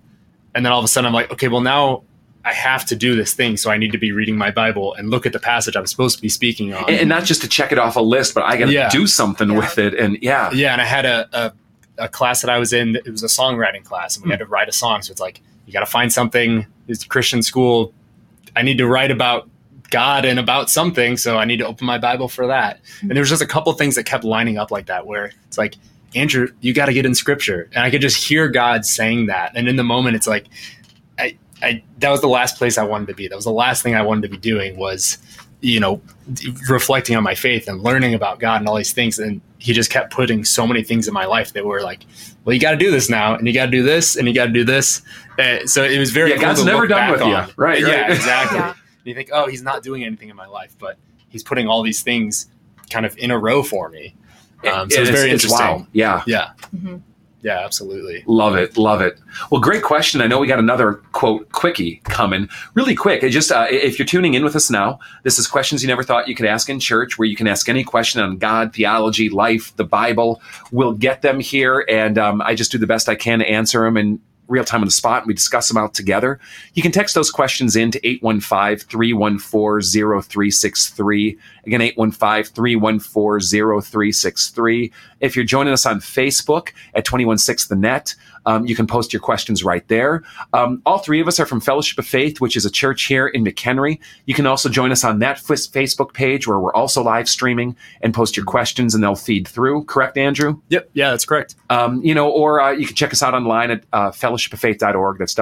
S1: and then all of a sudden I'm like, okay, well now. I have to do this thing, so I need to be reading my Bible and look at the passage I'm supposed to be speaking on.
S2: And, and not just to check it off a list, but I got to
S1: Yeah.
S2: do something
S3: Yeah.
S2: with it. And yeah,
S1: Yeah, and I had a, a, a class that I was in. It was a songwriting class, and we had to write a song. So it's like you got to find something. It's Christian school. I need to write about God and about something, so I need to open my Bible for that. And there was just a couple things that kept lining up like that, where it's like, Andrew, you got to get in Scripture, and I could just hear God saying that. And in the moment, it's like, I, I that was the last place I wanted to be. That was the last thing I wanted to be doing was, you know, reflecting on my faith and learning about God and all these things. And he just kept putting so many things in my life that were like, well, you got to do this now, and you got to do this, and you got to do this. Uh, so it was very
S2: Yeah,
S1: cool
S2: God's never done
S1: back
S2: with you.
S1: on.
S2: Right,
S1: Yeah, exactly.
S3: Yeah.
S1: You think, oh, he's not doing anything in my life, but he's putting all these things kind of in a row for me. Um, so
S2: And
S1: it's very interesting.
S2: wow. Yeah.
S1: Yeah,
S3: Mhm.
S1: Yeah, absolutely.
S2: Love it, love it. Well, great question. I know we got another quote quickie coming, really quick. It just uh, if you're tuning in with us now, this is questions you never thought you could ask in church, where you can ask any question on God, theology, life, the Bible. We'll get them here, and um, I just do the best I can to answer them in real time on the spot, and we discuss them out together. You can text those questions in to 815-314-0363. Again, 815-314-0363. If you're joining us on Facebook at 216 The Net, um, you can post your questions right there. Um, all three of us are from Fellowship of Faith, which is a church here in McHenry. You can also join us on that f- Facebook page where we're also live streaming and post your questions and they'll feed through. Correct, Andrew?
S1: Yep, yeah, that's correct.
S2: Um, you know, or uh, you can check us out online at uh, fellowshipoffaith.org. That's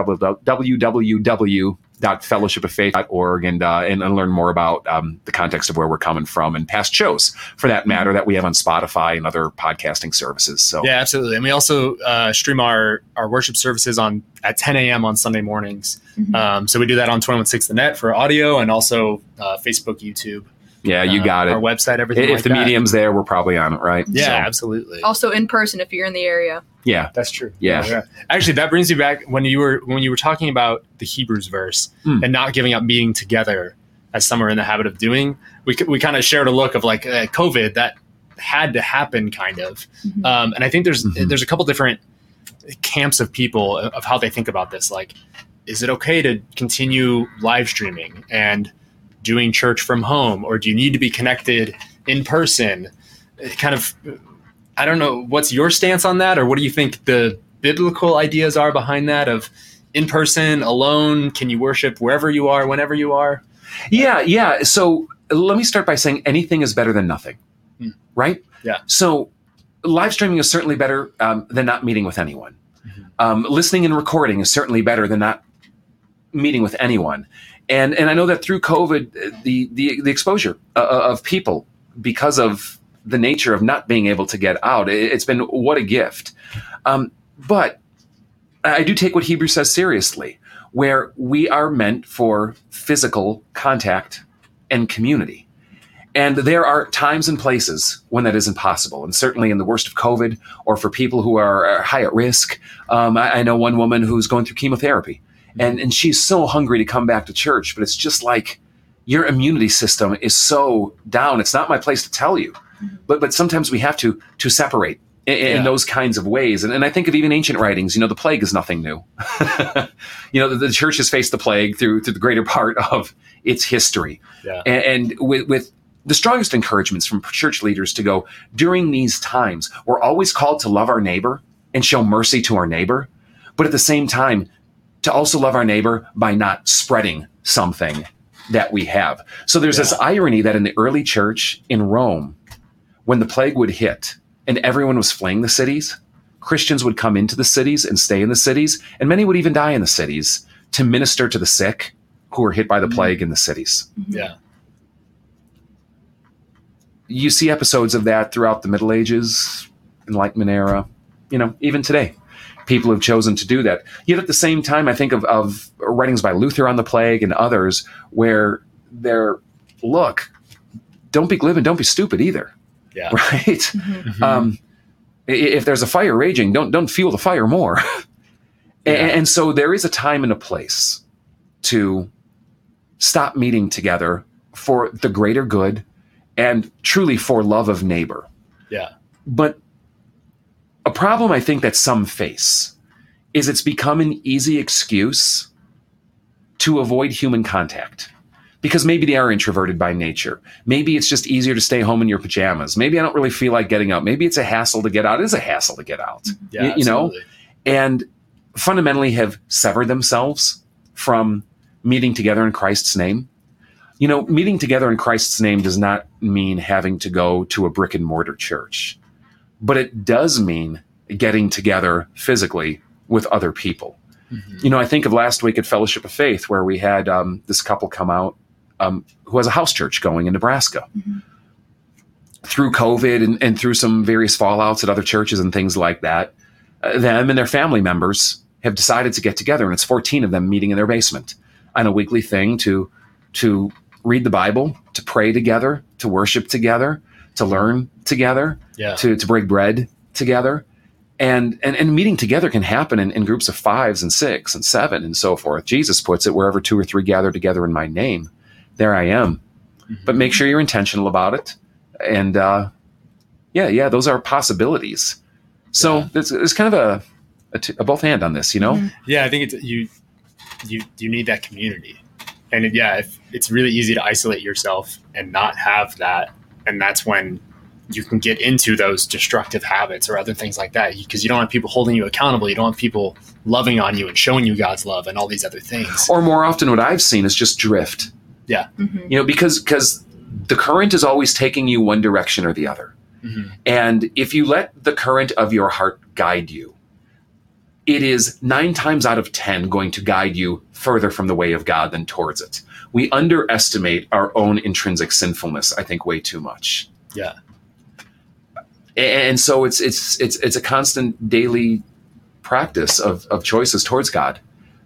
S2: www.fellowshipoffaith.org and, uh, and and learn more about um, the context of where we're coming from and past shows, for that matter, that we have on Spotify and other podcasting services. So
S1: Yeah, absolutely. And we also uh, stream our, our worship services on at 10 a.m. on Sunday mornings.
S3: Mhm.
S1: Um, so we do that on 216 The Net for audio and also uh, Facebook, YouTube.
S2: yeah, you
S1: uh,
S2: got it.
S1: Our website, everything
S2: if
S1: like
S2: the
S1: that.
S2: medium's there, we're probably on it, right?
S1: Yeah,
S2: So,
S1: absolutely.
S3: Also in person if you're in the area.
S2: Yeah.
S1: That's true.
S2: Yeah.
S1: Actually, that brings me back when you were when you were talking about the Hebrews verse
S2: Hmm.
S1: and not giving up meeting together, as some are in the habit of doing. We we kind of shared a look of like uh, COVID that had to happen, kind of.
S3: Mhm.
S1: Um, and I think there's
S2: Mhm.
S1: there's a couple different camps of people of how they think about this. Like, is it okay to continue live streaming and doing church from home, or do you need to be connected in person? Kind of, I don't know. What's your stance on that, or what do you think the biblical ideas are behind that? Of in person, alone, can you worship wherever you are, whenever you are?
S2: Yeah, yeah. So let me start by saying anything is better than nothing,
S1: Hmm.
S2: right?
S1: Yeah.
S2: So live streaming is certainly better um, than not meeting with anyone.
S1: Mhm.
S2: Um, listening and recording is certainly better than not meeting with anyone. And and I know that through COVID, uh, the the, the exposure uh, of people because of the nature of not being able to get out, it, it's been what a gift. Um, but I do take what Hebrew says seriously, where we are meant for physical contact and community. And there are times and places when that isn't possible. And certainly in the worst of COVID or for people who are high at risk. Um, I, I know one woman who's going through chemotherapy and, and she's so hungry to come back to church, but it's just like your immunity system is so down. It's not my place to tell you, but, but sometimes we have to, to separate in, in those kinds of ways. And, and I think of even ancient writings, you know, the plague is nothing new. you know, the, the church has faced the plague through, through the greater part of its history
S1: Yeah.
S2: and, and with, with the strongest encouragements from church leaders to go during these times we're always called to love our neighbor and show mercy to our neighbor but at the same time to also love our neighbor by not spreading something that we have so there's this irony that in the early church in rome when the plague would hit and everyone was fleeing the cities christians would come into the cities and stay in the cities and many would even die in the cities to minister to the sick who were hit by the mm-hmm. plague in the cities mm-hmm.
S1: Yeah.
S2: you see episodes of that throughout the Middle Ages, Enlightenment era, you know, even today. People have chosen to do that. Yet at the same time, I think of, of writings by Luther on the plague and others where they're, look, don't be glib and don't be stupid either,
S1: Yeah.
S2: right?
S1: Mhm.
S2: Um, if there's a fire raging, don't don't fuel the fire more. A-
S1: Yeah.
S2: and so there is a time and a place to stop meeting together for the greater good and truly for love of neighbor.
S1: yeah.
S2: But a problem I think that some face is it's become an easy excuse to avoid human contact. Because maybe they are introverted by nature. Maybe it's just easier to stay home in your pajamas. Maybe I don't really feel like getting out. Maybe it's a hassle to get out. It is a hassle to get out.
S1: Yeah.
S2: Y- you know? and fundamentally have severed themselves from meeting together in Christ's name. You know, meeting together in Christ's name does not mean having to go to a brick and mortar church, but it does mean getting together physically with other people.
S1: Mhm.
S2: You know, I think of last week at Fellowship of Faith where we had um, this couple come out um, who has a house church going in Nebraska.
S3: Mhm.
S2: Through COVID and, and through some various fallouts at other churches and things like that, uh, them and their family members have decided to get together, and it's 14 of them meeting in their basement on a weekly thing to to read the Bible, to pray together, to worship together, to learn together,
S1: Yeah.
S2: to, to break bread together. And, and, and meeting together can happen in, in groups of fives and six and seven and so forth. Jesus puts it wherever two or three gather together in my name, there I am.
S1: Mhm.
S2: But make sure you're intentional about it. And uh, yeah, yeah, those are possibilities. So
S1: Yeah.
S2: there's, there's kind of a, a, t- a both hand on this, you know?
S3: Mhm.
S1: Yeah, I think it's you you you need that community. And it, yeah, if, it's really easy to isolate yourself and not have that and that's when you can get into those destructive habits or other things like that because you don't have people holding you accountable, you don't have people loving on you and showing you God's love and all these other things.
S2: Or more often, what I've seen is just drift.
S3: Mhm.
S2: You know, because because the current is always taking you one direction or the other.
S1: Mhm.
S2: And if you let the current of your heart guide you, it is nine times out of 10 going to guide you further from the way of God than towards it. We underestimate our own intrinsic sinfulness, I think, way too much.
S1: Yeah.
S2: And so it's it's it's it's a constant daily practice of, of choices towards God,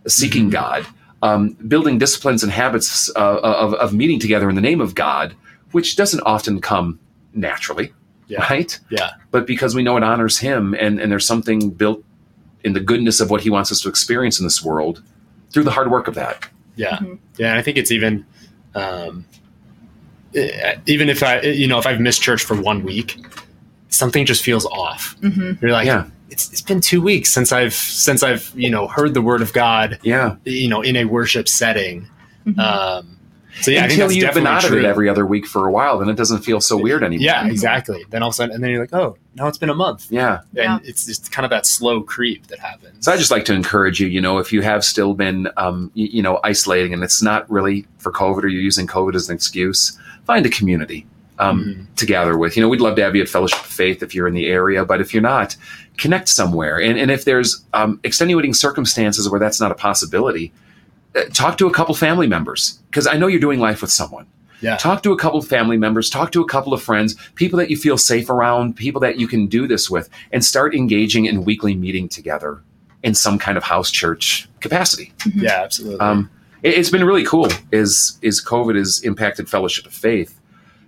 S2: seeking
S1: Mhm.
S2: God, um, building disciplines and habits uh, of, of meeting together in the name of God, which doesn't often come naturally,
S1: Yeah.
S2: right?
S1: Yeah.
S2: but because we know it honors him and, and there's something built in the goodness of what he wants us to experience in this world through the hard work of that.
S1: Yeah.
S3: Mhm.
S1: Yeah. And I think it's even, um, eh, even if I, you know, if I've missed church for one week, something just feels off.
S3: Mhm.
S1: You're like,
S2: Yeah.
S1: It's, it's been two weeks since I've, since I've, you know, heard the word of God,
S2: Yeah.
S1: you know, in a worship setting.
S3: Mhm.
S1: Um, so yeah, I think
S2: Until
S1: that's
S2: you've been
S1: definitely
S2: out of it every other week for a while, then it doesn't feel so weird anymore.
S1: Yeah, exactly. Then all of a sudden, and then you're like, oh, now it's been a month.
S2: Yeah.
S3: Yeah.
S1: And it's just kind of that slow creep that happens.
S2: So I just like to encourage you, you know, if you have still been, um, you, you know, isolating and it's not really for COVID or you're using COVID as an excuse, find a community um,
S1: Mhm.
S2: to gather with. You know, we'd love to have you at Fellowship of Faith if you're in the area, but if you're not, connect somewhere. And, and if there's um, extenuating circumstances where that's not a possibility, uh, talk to a couple family members because I know you're doing life with someone.
S1: Yeah.
S2: Talk to a couple of family members, talk to a couple of friends, people that you feel safe around, people that you can do this with, and start engaging in weekly meeting together in some kind of house church capacity.
S1: Yeah, absolutely.
S2: Um, it, it's been really cool. Is is COVID has impacted Fellowship of Faith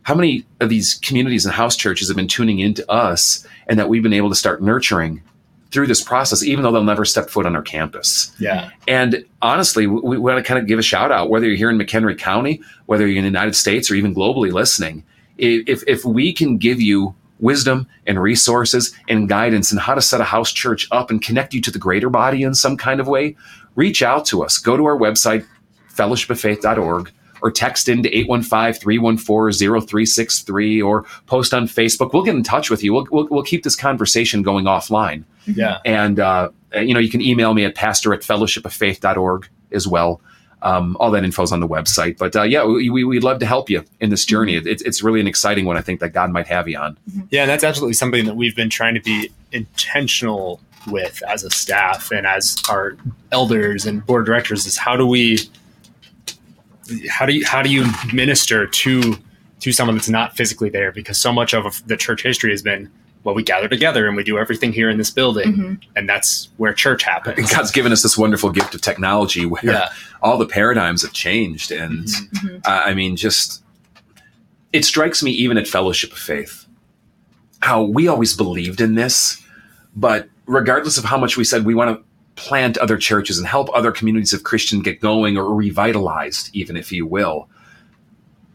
S2: how many of these communities and house churches have been tuning into us and that we've been able to start nurturing through this process, even though they'll never step foot on our campus.
S1: Yeah.
S2: And honestly, we, we want to kind of give a shout out, whether you're here in McHenry County, whether you're in the United States, or even globally listening. If, if we can give you wisdom and resources and guidance and how to set a house church up and connect you to the greater body in some kind of way, reach out to us. Go to our website, fellowshipoffaith.org or text into 815-314-0363 or post on Facebook. We'll get in touch with you. We'll, we'll, we'll keep this conversation going offline.
S1: Yeah.
S2: And, uh, you know, you can email me at pastor at fellowshipoffaith.org as well. Um, all that info is on the website. But uh, yeah, we, we, would love to help you in this journey. It, it's really an exciting one, I think, that God might have you on.
S1: Yeah, and that's absolutely something that we've been trying to be intentional with as a staff and as our elders and board of directors is how do we how do you how do you minister to to someone that's not physically there because so much of the church history has been well we gather together and we do everything here in this building
S3: Mhm.
S1: and that's where church happens
S2: And God's given us this wonderful gift of technology where
S1: yeah
S2: all the paradigms have changed. And
S1: Mhm.
S3: Mhm.
S2: uh, I mean, just it strikes me even at Fellowship of Faith how we always believed in this, but regardless of how much we said we want to plant other churches and help other communities of Christian get going or revitalized, even if you will,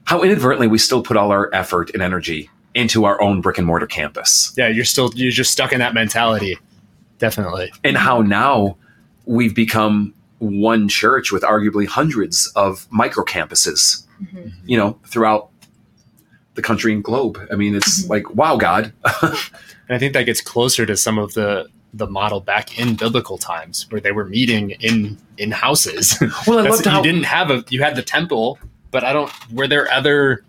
S2: how inadvertently we still put all our effort and energy into our own brick and mortar campus.
S1: yeah you're still you're just stuck in that mentality definitely
S2: and how now we've become one church with arguably hundreds of micro campuses,
S3: Mhm.
S2: you know, throughout the country and globe. I mean, it's
S3: Mhm.
S2: like, wow, God.
S1: and i think that gets closer to some of the the model back in biblical times where they were meeting in in houses
S2: well, I loved how
S1: you didn't have a you had the temple, but I don't. Were there other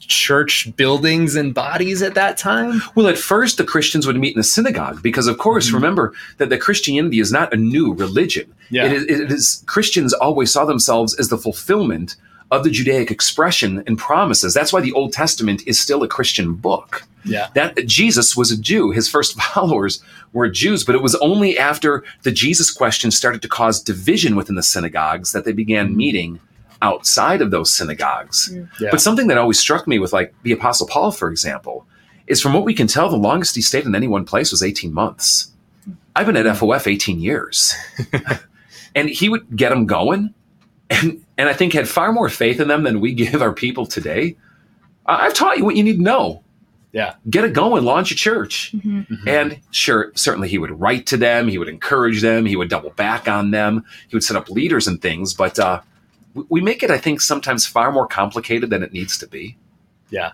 S1: church buildings and bodies at that time?
S2: Well, at first, the Christians would meet in the synagogue because, of course,
S1: Mhm.
S2: remember that the Christianity is not a new religion.
S1: Yeah,
S2: It, is, it is Christians always saw themselves as the fulfillment of the Judaic expression and promises. That's why the Old Testament is still a Christian book.
S1: yeah,
S2: that Jesus was a Jew. His first followers were Jews, but it was only after the Jesus question started to cause division within the synagogues that they began mm-hmm. meeting outside of those synagogues. Mm.
S1: yeah.
S2: But something that always struck me with like the apostle Paul for example is from what we can tell the longest he stayed in any one place was 18 months. I've been at FOF 18 years. and he would get them going and and I think had far more faith in them than we give our people today. I- I've taught you what you need to know
S1: yeah,
S2: get it going, launch a church.
S3: Mhm.
S1: Mhm.
S2: And sure, certainly he would write to them, he would encourage them, he would double back on them, he would set up leaders and things. But uh, we- we make it, I think, sometimes far more complicated than it needs to be.
S1: yeah.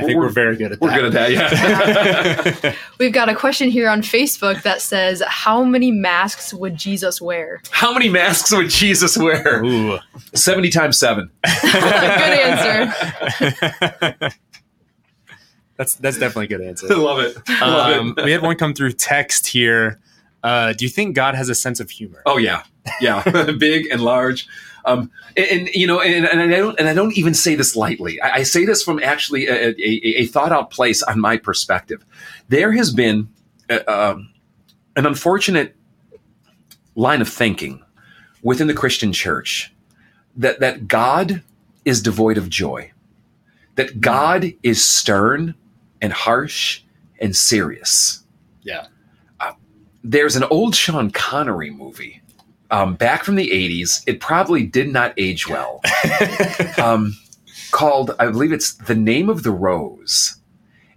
S1: I think
S2: We're-
S1: we're, very good at that.
S2: We're
S1: that.
S2: good at that, yeah.
S3: We've got a question here on Facebook that says, "How many masks would Jesus wear?"
S2: How many masks would Jesus wear?
S1: Ooh.
S2: 70 times seven.
S3: Good answer.
S1: that's that's definitely a good answer.
S2: I Love it. Love
S1: Um,
S2: it.
S1: we had one come through text here. Uh, do you think God has a sense of humor?
S2: Oh yeah, yeah, big and large. Um, and, and, you know, and, and I don't, and I don't even say this lightly. I, I say this from actually a, a, a thought out place on my perspective. There has been uh, um, an unfortunate line of thinking within the Christian church that that God is devoid of joy, that God is stern and harsh and serious
S1: Yeah.
S2: there's an old Sean Connery movie um, back from the 80s. It probably did not age well. um, called, I believe it's The Name of the Rose.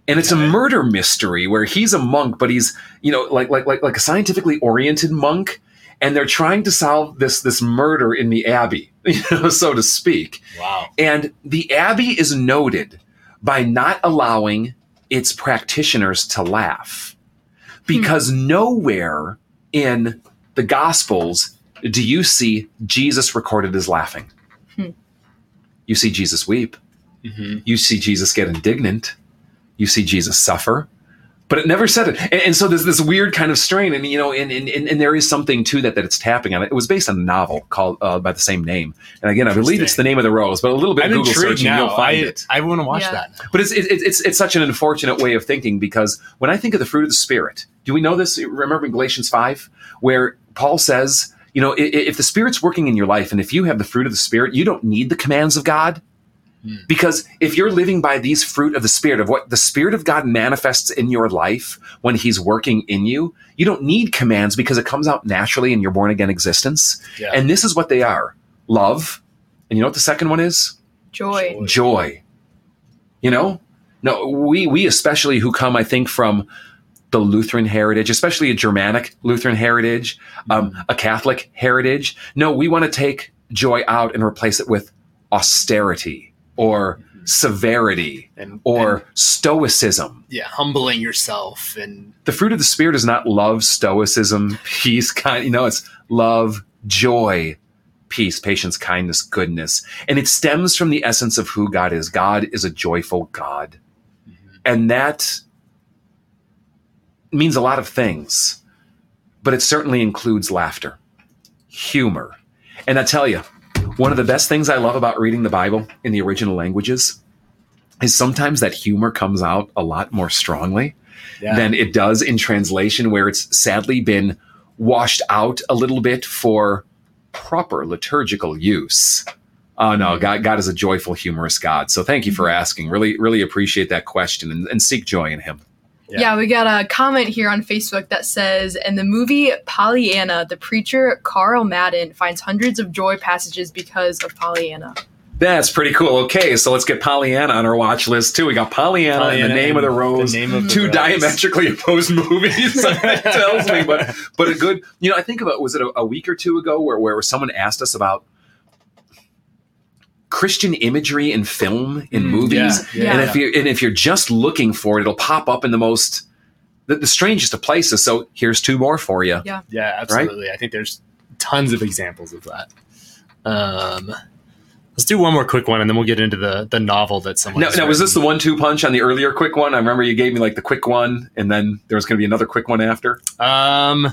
S2: And it's a murder mystery where he's a monk, but he's, you know, like like like like a scientifically oriented monk, and they're trying to solve this this murder in the abbey, you know, so to speak.
S1: wow.
S2: And the Abbey is noted by not allowing its practitioners to laugh. Because nowhere in the Gospels do you see Jesus recorded as laughing.
S3: Hmm.
S2: You see Jesus weep.
S1: hmm
S2: You see Jesus get indignant. You see Jesus suffer. But it never said it. And, and so there's this weird kind of strain. And, you know, and, and, and and there is something to that that it's tapping on. It was based on a novel called uh, by the same name. And again, I believe it's the name of the rose, but a little bit
S1: I'm
S2: of Google
S1: intrigued
S2: searching,
S1: now.
S2: you'll find
S1: I,
S2: it.
S1: I want to watch
S3: Yeah.
S1: that.
S2: But it's, it, it's it's such an unfortunate way of thinking because when I think of the fruit of the spirit, do we know this? Remember in Galatians five, where Paul says, you know, i- i- if the spirit's working in your life, and if you have the fruit of the spirit, you don't need the commands of God.
S1: Hmm.
S2: Because if you're living by these fruit of the Spirit, of what the Spirit of God manifests in your life when He's working in you, you don't need commands because it comes out naturally in your born again existence.
S1: Yeah.
S2: And this is what they are love. And you know what the second one is?
S3: Joy.
S2: Joy. You know? No, we, we especially who come, I think, from the Lutheran heritage, especially a Germanic Lutheran heritage, um, mm-hmm. a Catholic heritage. No, we want to take joy out and replace it with austerity or mm-hmm. severity
S1: and
S2: or
S1: and,
S2: stoicism.
S1: yeah, humbling yourself and
S2: The fruit of the spirit is not love, stoicism, peace, kind. You know, it's love, joy, peace, patience, kindness, goodness, and it stems from the essence of who God is. God is a joyful God, mm-hmm. and that means a lot of things, but it certainly includes laughter, humor, and I tell you, one of the best things I love about reading the Bible in the original languages is sometimes that humor comes out a lot more strongly
S1: yeah.
S2: than it does in translation, where it's sadly been washed out a little bit for proper liturgical use. Oh no, mm-hmm. God, God is a joyful, humorous God. So thank you for mm-hmm. asking. Really, really appreciate that question and, and seek joy in Him.
S1: Yeah.
S3: Yeah. we got a comment here on Facebook that says In the movie Pollyanna, the preacher Carl Madden finds hundreds of joy passages because of Pollyanna.
S2: That's pretty cool. Okay, so let's get Pollyanna on our watch list too. We got Pollyanna, and the name of the
S1: and
S2: rose.
S1: The name of the
S2: two
S1: rose.
S2: diametrically opposed movies. that tells me, but but a good. You know, I think about was it a, a week or two ago where where someone asked us about Christian imagery in film in
S1: Mm,
S2: movies,
S1: yeah,
S3: yeah.
S2: and if you and if you're just looking for it, it'll pop up in the most the, the strangest of places. So here's two more for you.
S3: Yeah.
S1: Yeah, absolutely. I think there's tons of examples of that. Um, let's do one more quick one, and then we'll get into the the novel that someone.
S2: Now, now was this the one-two punch on the earlier quick one? I remember you gave me like the quick one, and then there was going to be another quick one after.
S1: Um,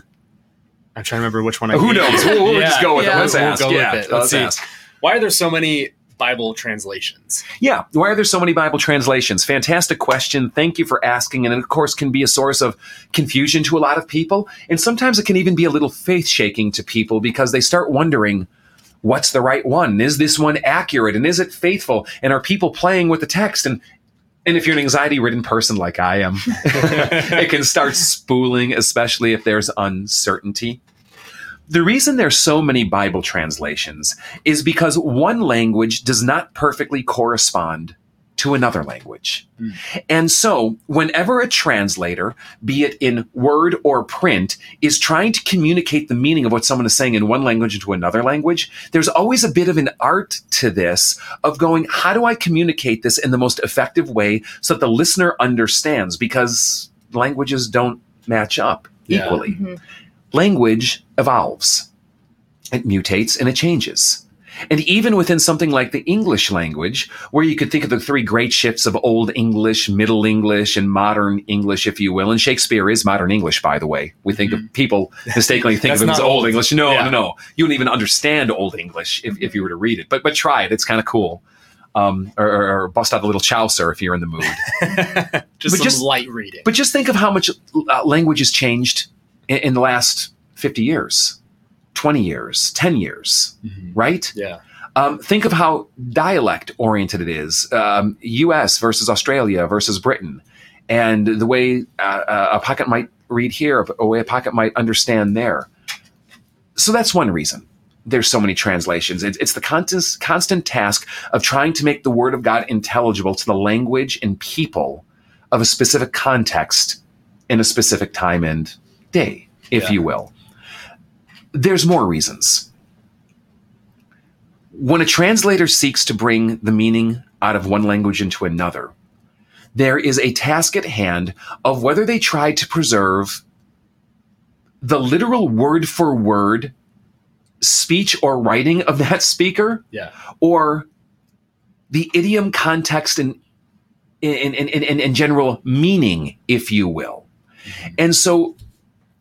S1: I'm trying to remember which one. I
S2: Who
S1: gave
S2: knows?
S1: you.
S2: We'll, we'll
S3: Yeah.
S2: just go with
S3: Yeah.
S2: it. Let's
S1: We'll
S2: ask.
S1: go with it. Let's
S2: let's
S1: see.
S2: ask.
S1: Why are there so many Bible translations?
S2: Yeah, why are there so many Bible translations? Fantastic question. Thank you for asking. And it, of course, can be a source of confusion to a lot of people. And sometimes it can even be a little faith shaking to people because they start wondering what's the right one? Is this one accurate? And is it faithful? And are people playing with the text? And and if you're an anxiety ridden person like I am, it can start spooling, especially if there's uncertainty. The reason there's so many Bible translations is because one language does not perfectly correspond to another language. And so, whenever a translator, be it in word or print, is trying to communicate the meaning of what someone is saying in one language into another language, there's always a bit of an art to this of going, how do I communicate this in the most effective way so that the listener understands? Because languages don't match up
S1: Yeah.
S2: equally
S3: Mhm.
S2: Language evolves, it mutates, and it changes. And even within something like the English language, where you could think of the three great shifts of Old English, Middle English, and Modern English, if you will, and Shakespeare is Modern English, by the way. We think of people mistakenly think of him as Old
S1: old.
S2: English. No,
S1: Yeah.
S2: no, no. You wouldn't even understand Old English if, if you were to read it. But but try it; it's kind of cool. Um, or, or, or bust out a little Chaucer if you're in the mood.
S1: just
S2: But
S1: some
S2: just-
S1: light reading.
S2: But just think of how much uh, language has changed in, in the last 50 years, 20 years, 10 years,
S1: Mhm.
S2: right?
S1: Yeah.
S2: Um, think of how dialect oriented it is um, US versus Australia versus Britain. And the way uh, uh, a pocket might read here, a way a pocket might understand there. So that's one reason there's so many translations. It's, it's the constant, constant task of trying to make the Word of God intelligible to the language and people of a specific context in a specific time and day, if
S1: Yeah.
S2: you will. There's more reasons. When a translator seeks to bring the meaning out of one language into another, there is a task at hand of whether they try to preserve the literal word for word speech or writing of that speaker
S1: Yeah.
S2: or the idiom context and in, in, in, in, general meaning, if you will. Mm-hmm. And so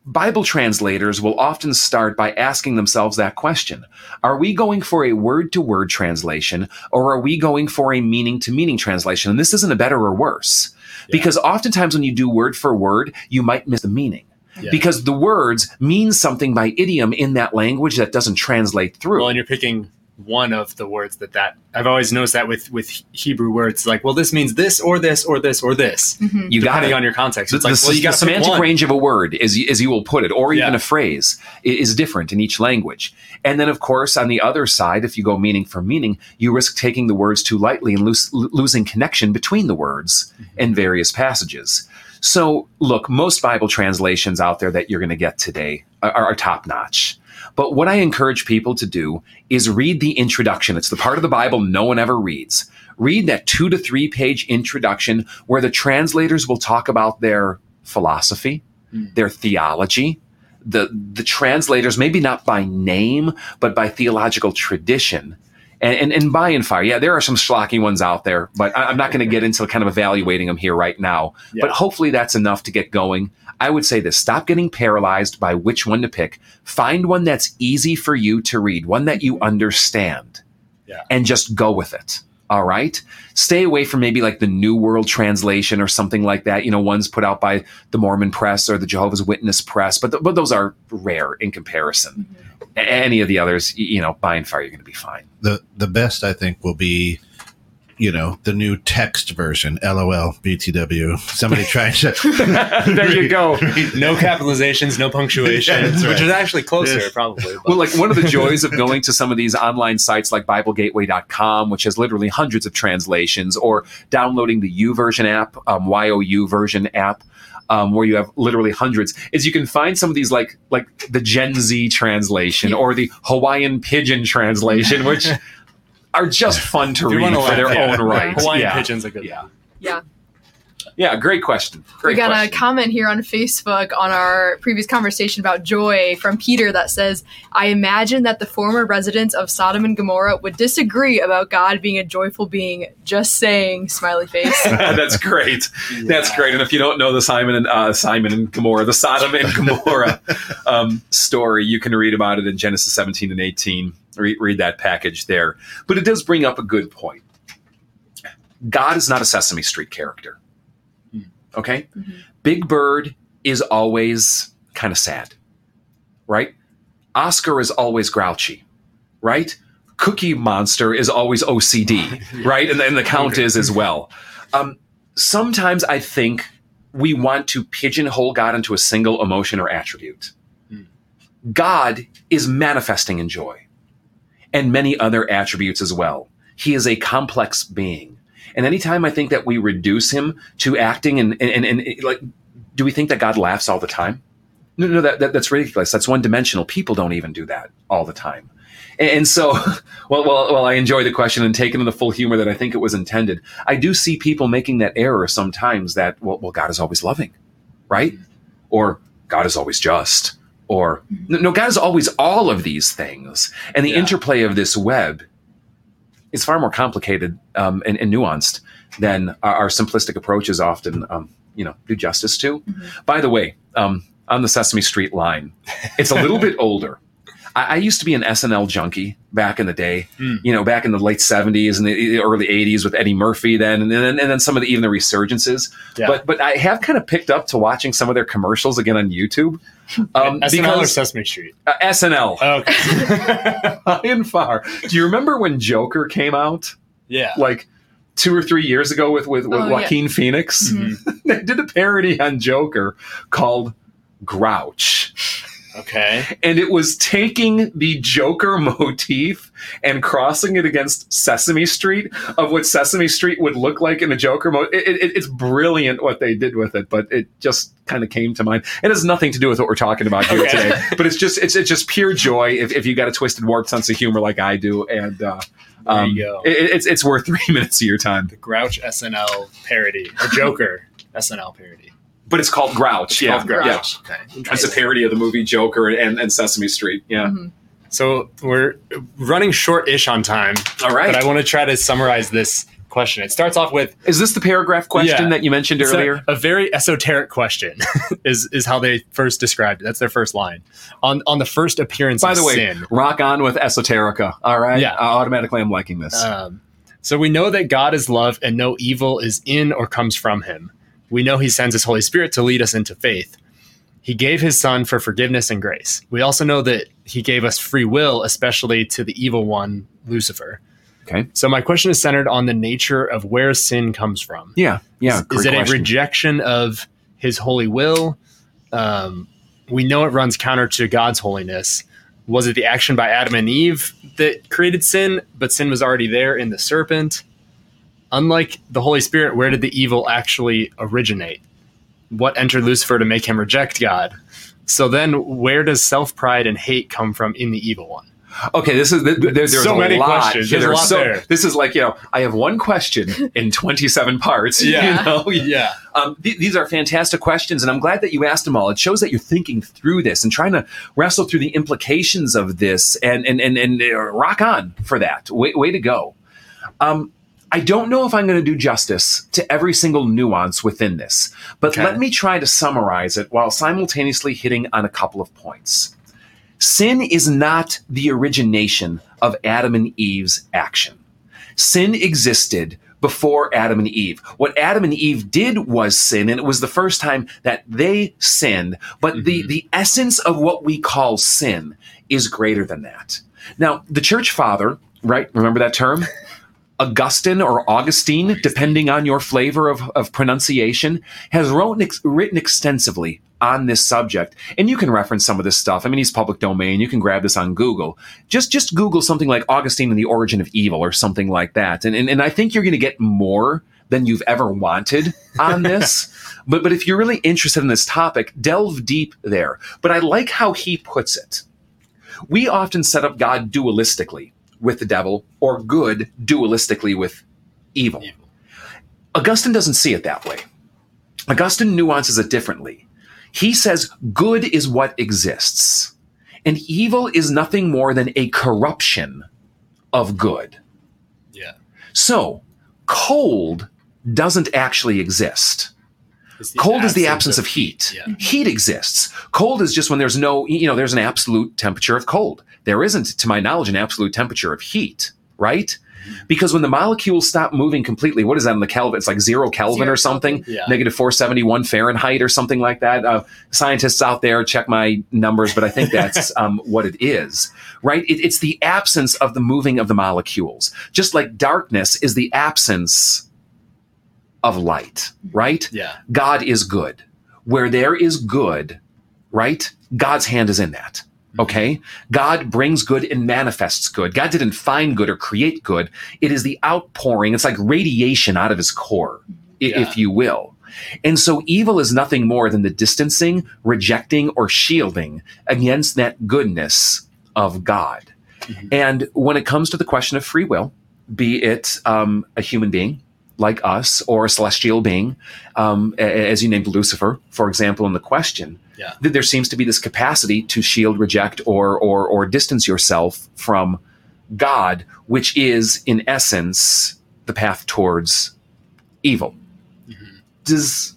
S2: Bible translators will often start by asking themselves that question Are we going for a word to word translation or are we going for a meaning to meaning translation? And this isn't a better or worse.
S1: Yeah.
S2: Because oftentimes when you do word for word, you might miss the meaning.
S1: Yeah.
S2: Because the words mean something by idiom in that language that doesn't translate through.
S1: Well, and you're picking one of the words that that I've always noticed that with with Hebrew words like well this means this or this or this or this
S3: Mhm.
S2: You got it.
S1: on your context
S2: The,
S1: it's like
S2: the-
S1: well you
S2: the
S1: got
S2: semantic
S1: one.
S2: range of a word, as, as you will put it, or even
S1: Yeah.
S2: a phrase, is different in each language. And then, of course, on the other side, if you go meaning for meaning, you risk taking the words too lightly and lose, losing connection between the words in various passages. So, look, most Bible translations out there that you're going to get today are, are top notch. But what I encourage people to do is read the introduction. It's the part of the Bible no one ever reads. Read that two to three page introduction where the translators will talk about their philosophy, hmm. their theology, the, the translators, maybe not by name, but by theological tradition. And, and, and by and fire, yeah, there are some schlocky ones out there, but I- I'm not going to get into kind of evaluating them here right now.
S1: Yeah.
S2: But hopefully that's enough to get going. I would say this stop getting paralyzed by which one to pick. Find one that's easy for you to read, one that you understand,
S1: Yeah.
S2: and just go with it. All right. Stay away from maybe like the New World Translation or something like that. You know, ones put out by the Mormon Press or the Jehovah's Witness Press, but, th- but those are rare in comparison. A- Any of the others, you know, by and far, you're going to be fine.
S4: The the best I think will be, you know, the new text version. LOL BTW. Somebody trying to.
S2: there you go.
S1: no capitalizations no punctuation
S4: Yeah, that's
S1: which
S4: right.
S1: is actually closer
S4: Yes.
S1: probably but-
S2: Well, like one of the joys of going to some of these online sites like BibleGateway.com, which has literally hundreds of translations, or downloading the YouVersion app, um, YouVersion app, um, where you have literally hundreds, is you can find some of these like like the Gen Z translation
S3: Yeah.
S2: or the Hawaiian Pidgin translation, which are just fun to read
S1: wanna
S2: for
S1: laugh,
S2: their
S1: yeah.
S2: own right.
S1: Hawaiian
S2: yeah.
S1: Pidgin's a good
S2: Yeah.
S1: one.
S3: Yeah.
S2: Yeah, great question. Great
S3: we got
S2: question.
S3: a comment here on Facebook on our previous conversation about joy from Peter that says, I imagine that the former residents of Sodom and Gomorrah would disagree about God being a joyful being. Just saying, smiley face.
S2: That's great. That's great. And if you don't know the Simon and uh, Simon and Gomorrah, the Sodom and Gomorrah um, story, you can read about it in Genesis 17 and 18. Read, read that package there. But it does bring up a good point. God is not a Sesame Street character. Okay?
S3: Mhm.
S2: Big Bird is always kind of sad, right? Oscar is always grouchy, right? Cookie Monster is always OCD, right? And, and the count is as well. Um, sometimes I think we want to pigeonhole God into a single emotion or attribute.
S1: Hmm.
S2: God is manifesting in joy and many other attributes as well. He is a complex being. And anytime I think that we reduce him to acting and, and, and, and, like, do we think that God laughs all the time? No, no, that, that that's ridiculous. That's one dimensional. People don't even do that all the time. And, and so, well, well, well, I enjoy the question and taking in the full humor that I think it was intended. I do see people making that error sometimes that, well, well God is always loving, right? Or God is always just. Or, no, no, God is always all of these things. And the
S1: Yeah.
S2: interplay of this web is far more complicated um, and, and nuanced than our, our simplistic approaches often, um, you know, do justice to. By the way, um, on the Sesame Street line, it's a little bit older. I, I used to be an SNL junkie back in the day,
S1: Hmm.
S2: you know, back in the late 70s and the early 80s with Eddie Murphy then, and then, and then some of the, even the resurgences.
S1: Yeah.
S2: But, but I have kind of picked up to watching some of their commercials again on YouTube. Um,
S1: SNL or
S2: because
S1: Sesame Street?
S2: uh, SNL,
S1: Okay.
S2: high and far. Do you remember when Joker came out?
S1: yeah.
S2: like two or three years ago with with, with
S3: Oh, yeah.
S2: Joaquin Phoenix.
S3: Mhm.
S2: they did a parody on Joker called Grouch.
S1: Okay.
S2: And it was taking the Joker motif and crossing it against Sesame Street of what Sesame Street would look like in a Joker mode. It, it, it's brilliant what they did with it, but it just kind of came to mind. It has nothing to do with what we're talking about here
S1: Okay.
S2: today, but it's just it's, it's just pure joy if, if you got a twisted, warped sense of humor like I do, and uh,
S1: There
S2: um,
S1: go.
S2: it- it's it's worth three minutes of your time.
S1: the Grouch SNL parody a Joker SNL parody.
S2: But it's called Grouch. yeah,
S1: Called Grouch.
S2: yeah.
S1: Okay.
S2: It's a parody of the movie Joker and, and Sesame Street. Yeah.
S3: Mhm.
S1: So we're running short-ish on time,
S2: All right.
S1: but I want to try to summarize this question. It starts off with
S2: Is this the paragraph question
S1: Yeah.
S2: that you mentioned
S1: it's a-
S2: earlier?
S1: A, very esoteric question is is how they first described it. That's their first line. On on the first appearance
S2: By
S1: of
S2: the way,
S1: sin.
S2: rock on with esoterica. All right.
S1: Yeah.
S2: Uh, automatically, I'm liking this.
S1: Um, so we know that God is love and no evil is in or comes from him. We know he sends his Holy Spirit to lead us into faith. He gave his son for forgiveness and grace. We also know that he gave us free will, especially to the evil one, Lucifer.
S2: Okay.
S1: So my question is centered on the nature of where sin comes from.
S2: Yeah. Yeah.
S1: Is, is it a rejection of his holy will? Um, we know it runs counter to God's holiness. Was it the action by Adam and Eve that created sin, but sin was already there in the serpent? Unlike the Holy Spirit, where did the evil actually originate? What entered Lucifer to make him reject God? So then, where does self pride and hate come from in the evil one?
S2: Okay, this is there, there's
S1: So
S2: a
S1: many
S2: lot.
S1: questions.
S2: Yeah,
S1: There's a lot
S2: so-
S1: there.
S2: This is like you know, I have one question in 27 parts.
S1: Yeah.
S2: You know?
S1: Yeah.
S2: Um, th- these are fantastic questions, and I'm glad that you asked them all. It shows that you're thinking through this and trying to wrestle through the implications of this, and and and, and uh, rock on for that. Way, way to go. Um, I don't know if I'm going to do justice to every single nuance within this, but
S1: Okay.
S2: let me try to summarize it while simultaneously hitting on a couple of points. Sin is not the origination of Adam and Eve's action. Sin existed before Adam and Eve. What Adam and Eve did was sin, and it was the first time that they sinned. But the, mm-hmm. the essence of what we call sin is greater than that. Now, the church father, right? Remember that term? Augustine or Augustine, depending on your flavor of, of pronunciation, has wrote, written extensively on this subject. And you can reference some of this stuff. I mean, he's public domain. You can grab this on Google. Just just Google something like Augustine and the Origin of Evil or something like that. And, and, and I think you're going to get more than you've ever wanted on this. but, but if you're really interested in this topic, delve deep there. But I like how he puts it. We often set up God dualistically with the devil or good dualistically with evil.
S1: Evil.
S2: Augustine doesn't see it that way. Augustine nuances it differently. He says good is what exists, and evil is nothing more than a corruption of good.
S1: Yeah.
S2: So, cold doesn't actually exist. Cold is the absence of heat.
S1: Yeah.
S2: Heat exists. Cold is just when there's no, you know, there's an absolute temperature of cold. There isn't, to my knowledge, an absolute temperature of heat, right? Because when the molecules stop moving completely, what is that in the Kelvin? It's like zero Kelvin
S3: Zero
S2: or something,
S1: Yeah.
S2: negative 471 Fahrenheit or something like that. Uh, scientists out there, check my numbers, but I think that's um, what it is, right? It, it's the absence of the moving of the molecules. Just like darkness is the absence of light, right?
S1: Yeah.
S2: God is good. Where there is good, right? God's hand is in that. Okay? God brings good and manifests good. God didn't find good or create good. It is the outpouring. It's like radiation out of his core,
S1: Yeah.
S2: if you will. And so evil is nothing more than the distancing, rejecting, or shielding against that goodness of God. And when it comes to the question of free will, be it um, a human being like us or a celestial being, um, as you named Lucifer, for example, in the question,
S1: Yeah.
S2: th- there seems to be this capacity to shield, reject, or or or distance yourself from God, which is in essence the path towards evil. Does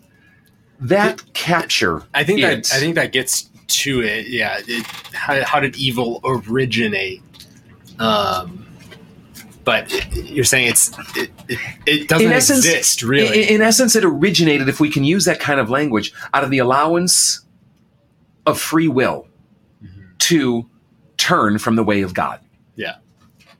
S2: that capture?
S1: I think
S2: it?
S1: that I think that gets to it. Yeah. It, how, how did evil originate? Um, but you're saying it's it, it, it doesn't
S2: In essence-
S1: exist really.
S2: In, in essence, it originated, if we can use that kind of language, out of the allowance of free will mm-hmm. to turn from the way of God.
S1: Yeah.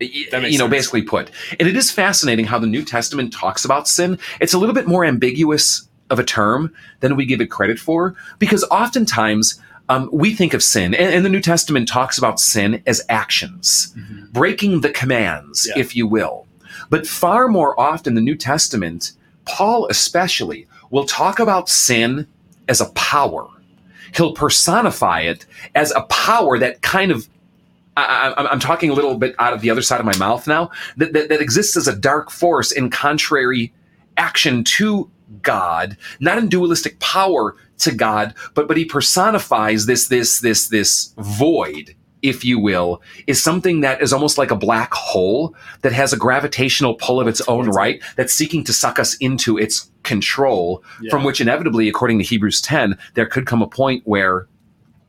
S2: Y-
S1: That makes
S2: you know,
S1: sense.
S2: basically put. And it is fascinating how the New Testament talks about sin. It's a little bit more ambiguous of a term than we give it credit for, because oftentimes um, we think of sin, and, and the New Testament talks about sin as actions, breaking the commands,
S1: Yeah.
S2: if you will. But far more often, the New Testament, Paul especially, will talk about sin as a power. He'll personify it as a power that kind of I, I, I'm talking a little bit out of the other side of my mouth now. That, that, that exists as a dark force in contrary action to God, not in dualistic power to God, but but he personifies this this this this void, if you will, is something that is almost like a black hole that has a gravitational pull of its own right, that's seeking to suck us into its control.
S1: Yeah.
S2: From which inevitably, according to Hebrews 10, there could come a point where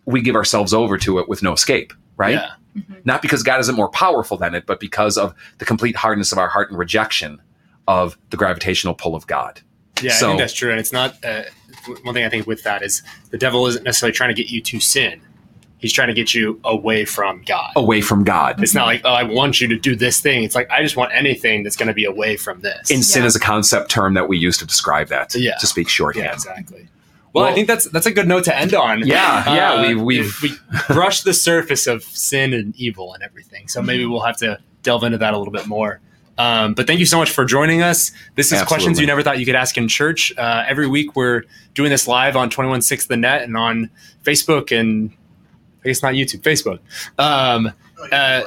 S2: we give ourselves over to it with no escape, right?
S1: Yeah. Mm-hmm.
S2: not because God isn't more powerful than it, but because of the complete hardness of our heart and rejection of the gravitational pull of God.
S1: Yeah, I think that's true, and it's not uh, one thing I think with that is the devil isn't necessarily trying to get you to sin. He's trying to get you away from God.
S2: Away from God.
S1: It's not like, oh, I want you to do this thing. It's like, I just want anything that's going to be away from this.
S2: And sin is a concept term that we use to describe that.
S1: Yeah.
S2: To speak shorthand.
S1: yeah, exactly. Well, I think that's that's a good note to end on. Uh,
S2: Yeah, yeah, we've- we've-
S1: we brushed the surface of sin and evil and everything. So maybe we'll have to delve into that a little bit more. Um, but thank you so much for joining us. This is
S2: Absolutely.
S1: questions you never thought you could ask in church. Uh, every week we're doing this live on 216 The Net and on Facebook and I guess not YouTube, Facebook. Um, uh,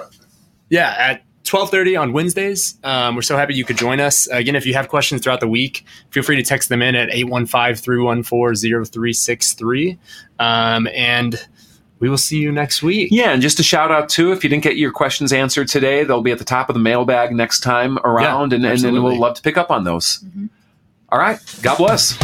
S1: yeah, at 12:30 on Wednesdays. Um, we're so happy you could join us. Again, if you have questions throughout the week, feel free to text them in at 815-314-0363. Um, and we will see you next week.
S2: Yeah, and just a shout out too, if you didn't get your questions answered today, they'll be at the top of the mailbag next time around, and, and then we'll love to pick up on those. Mm-hmm. All right, God bless.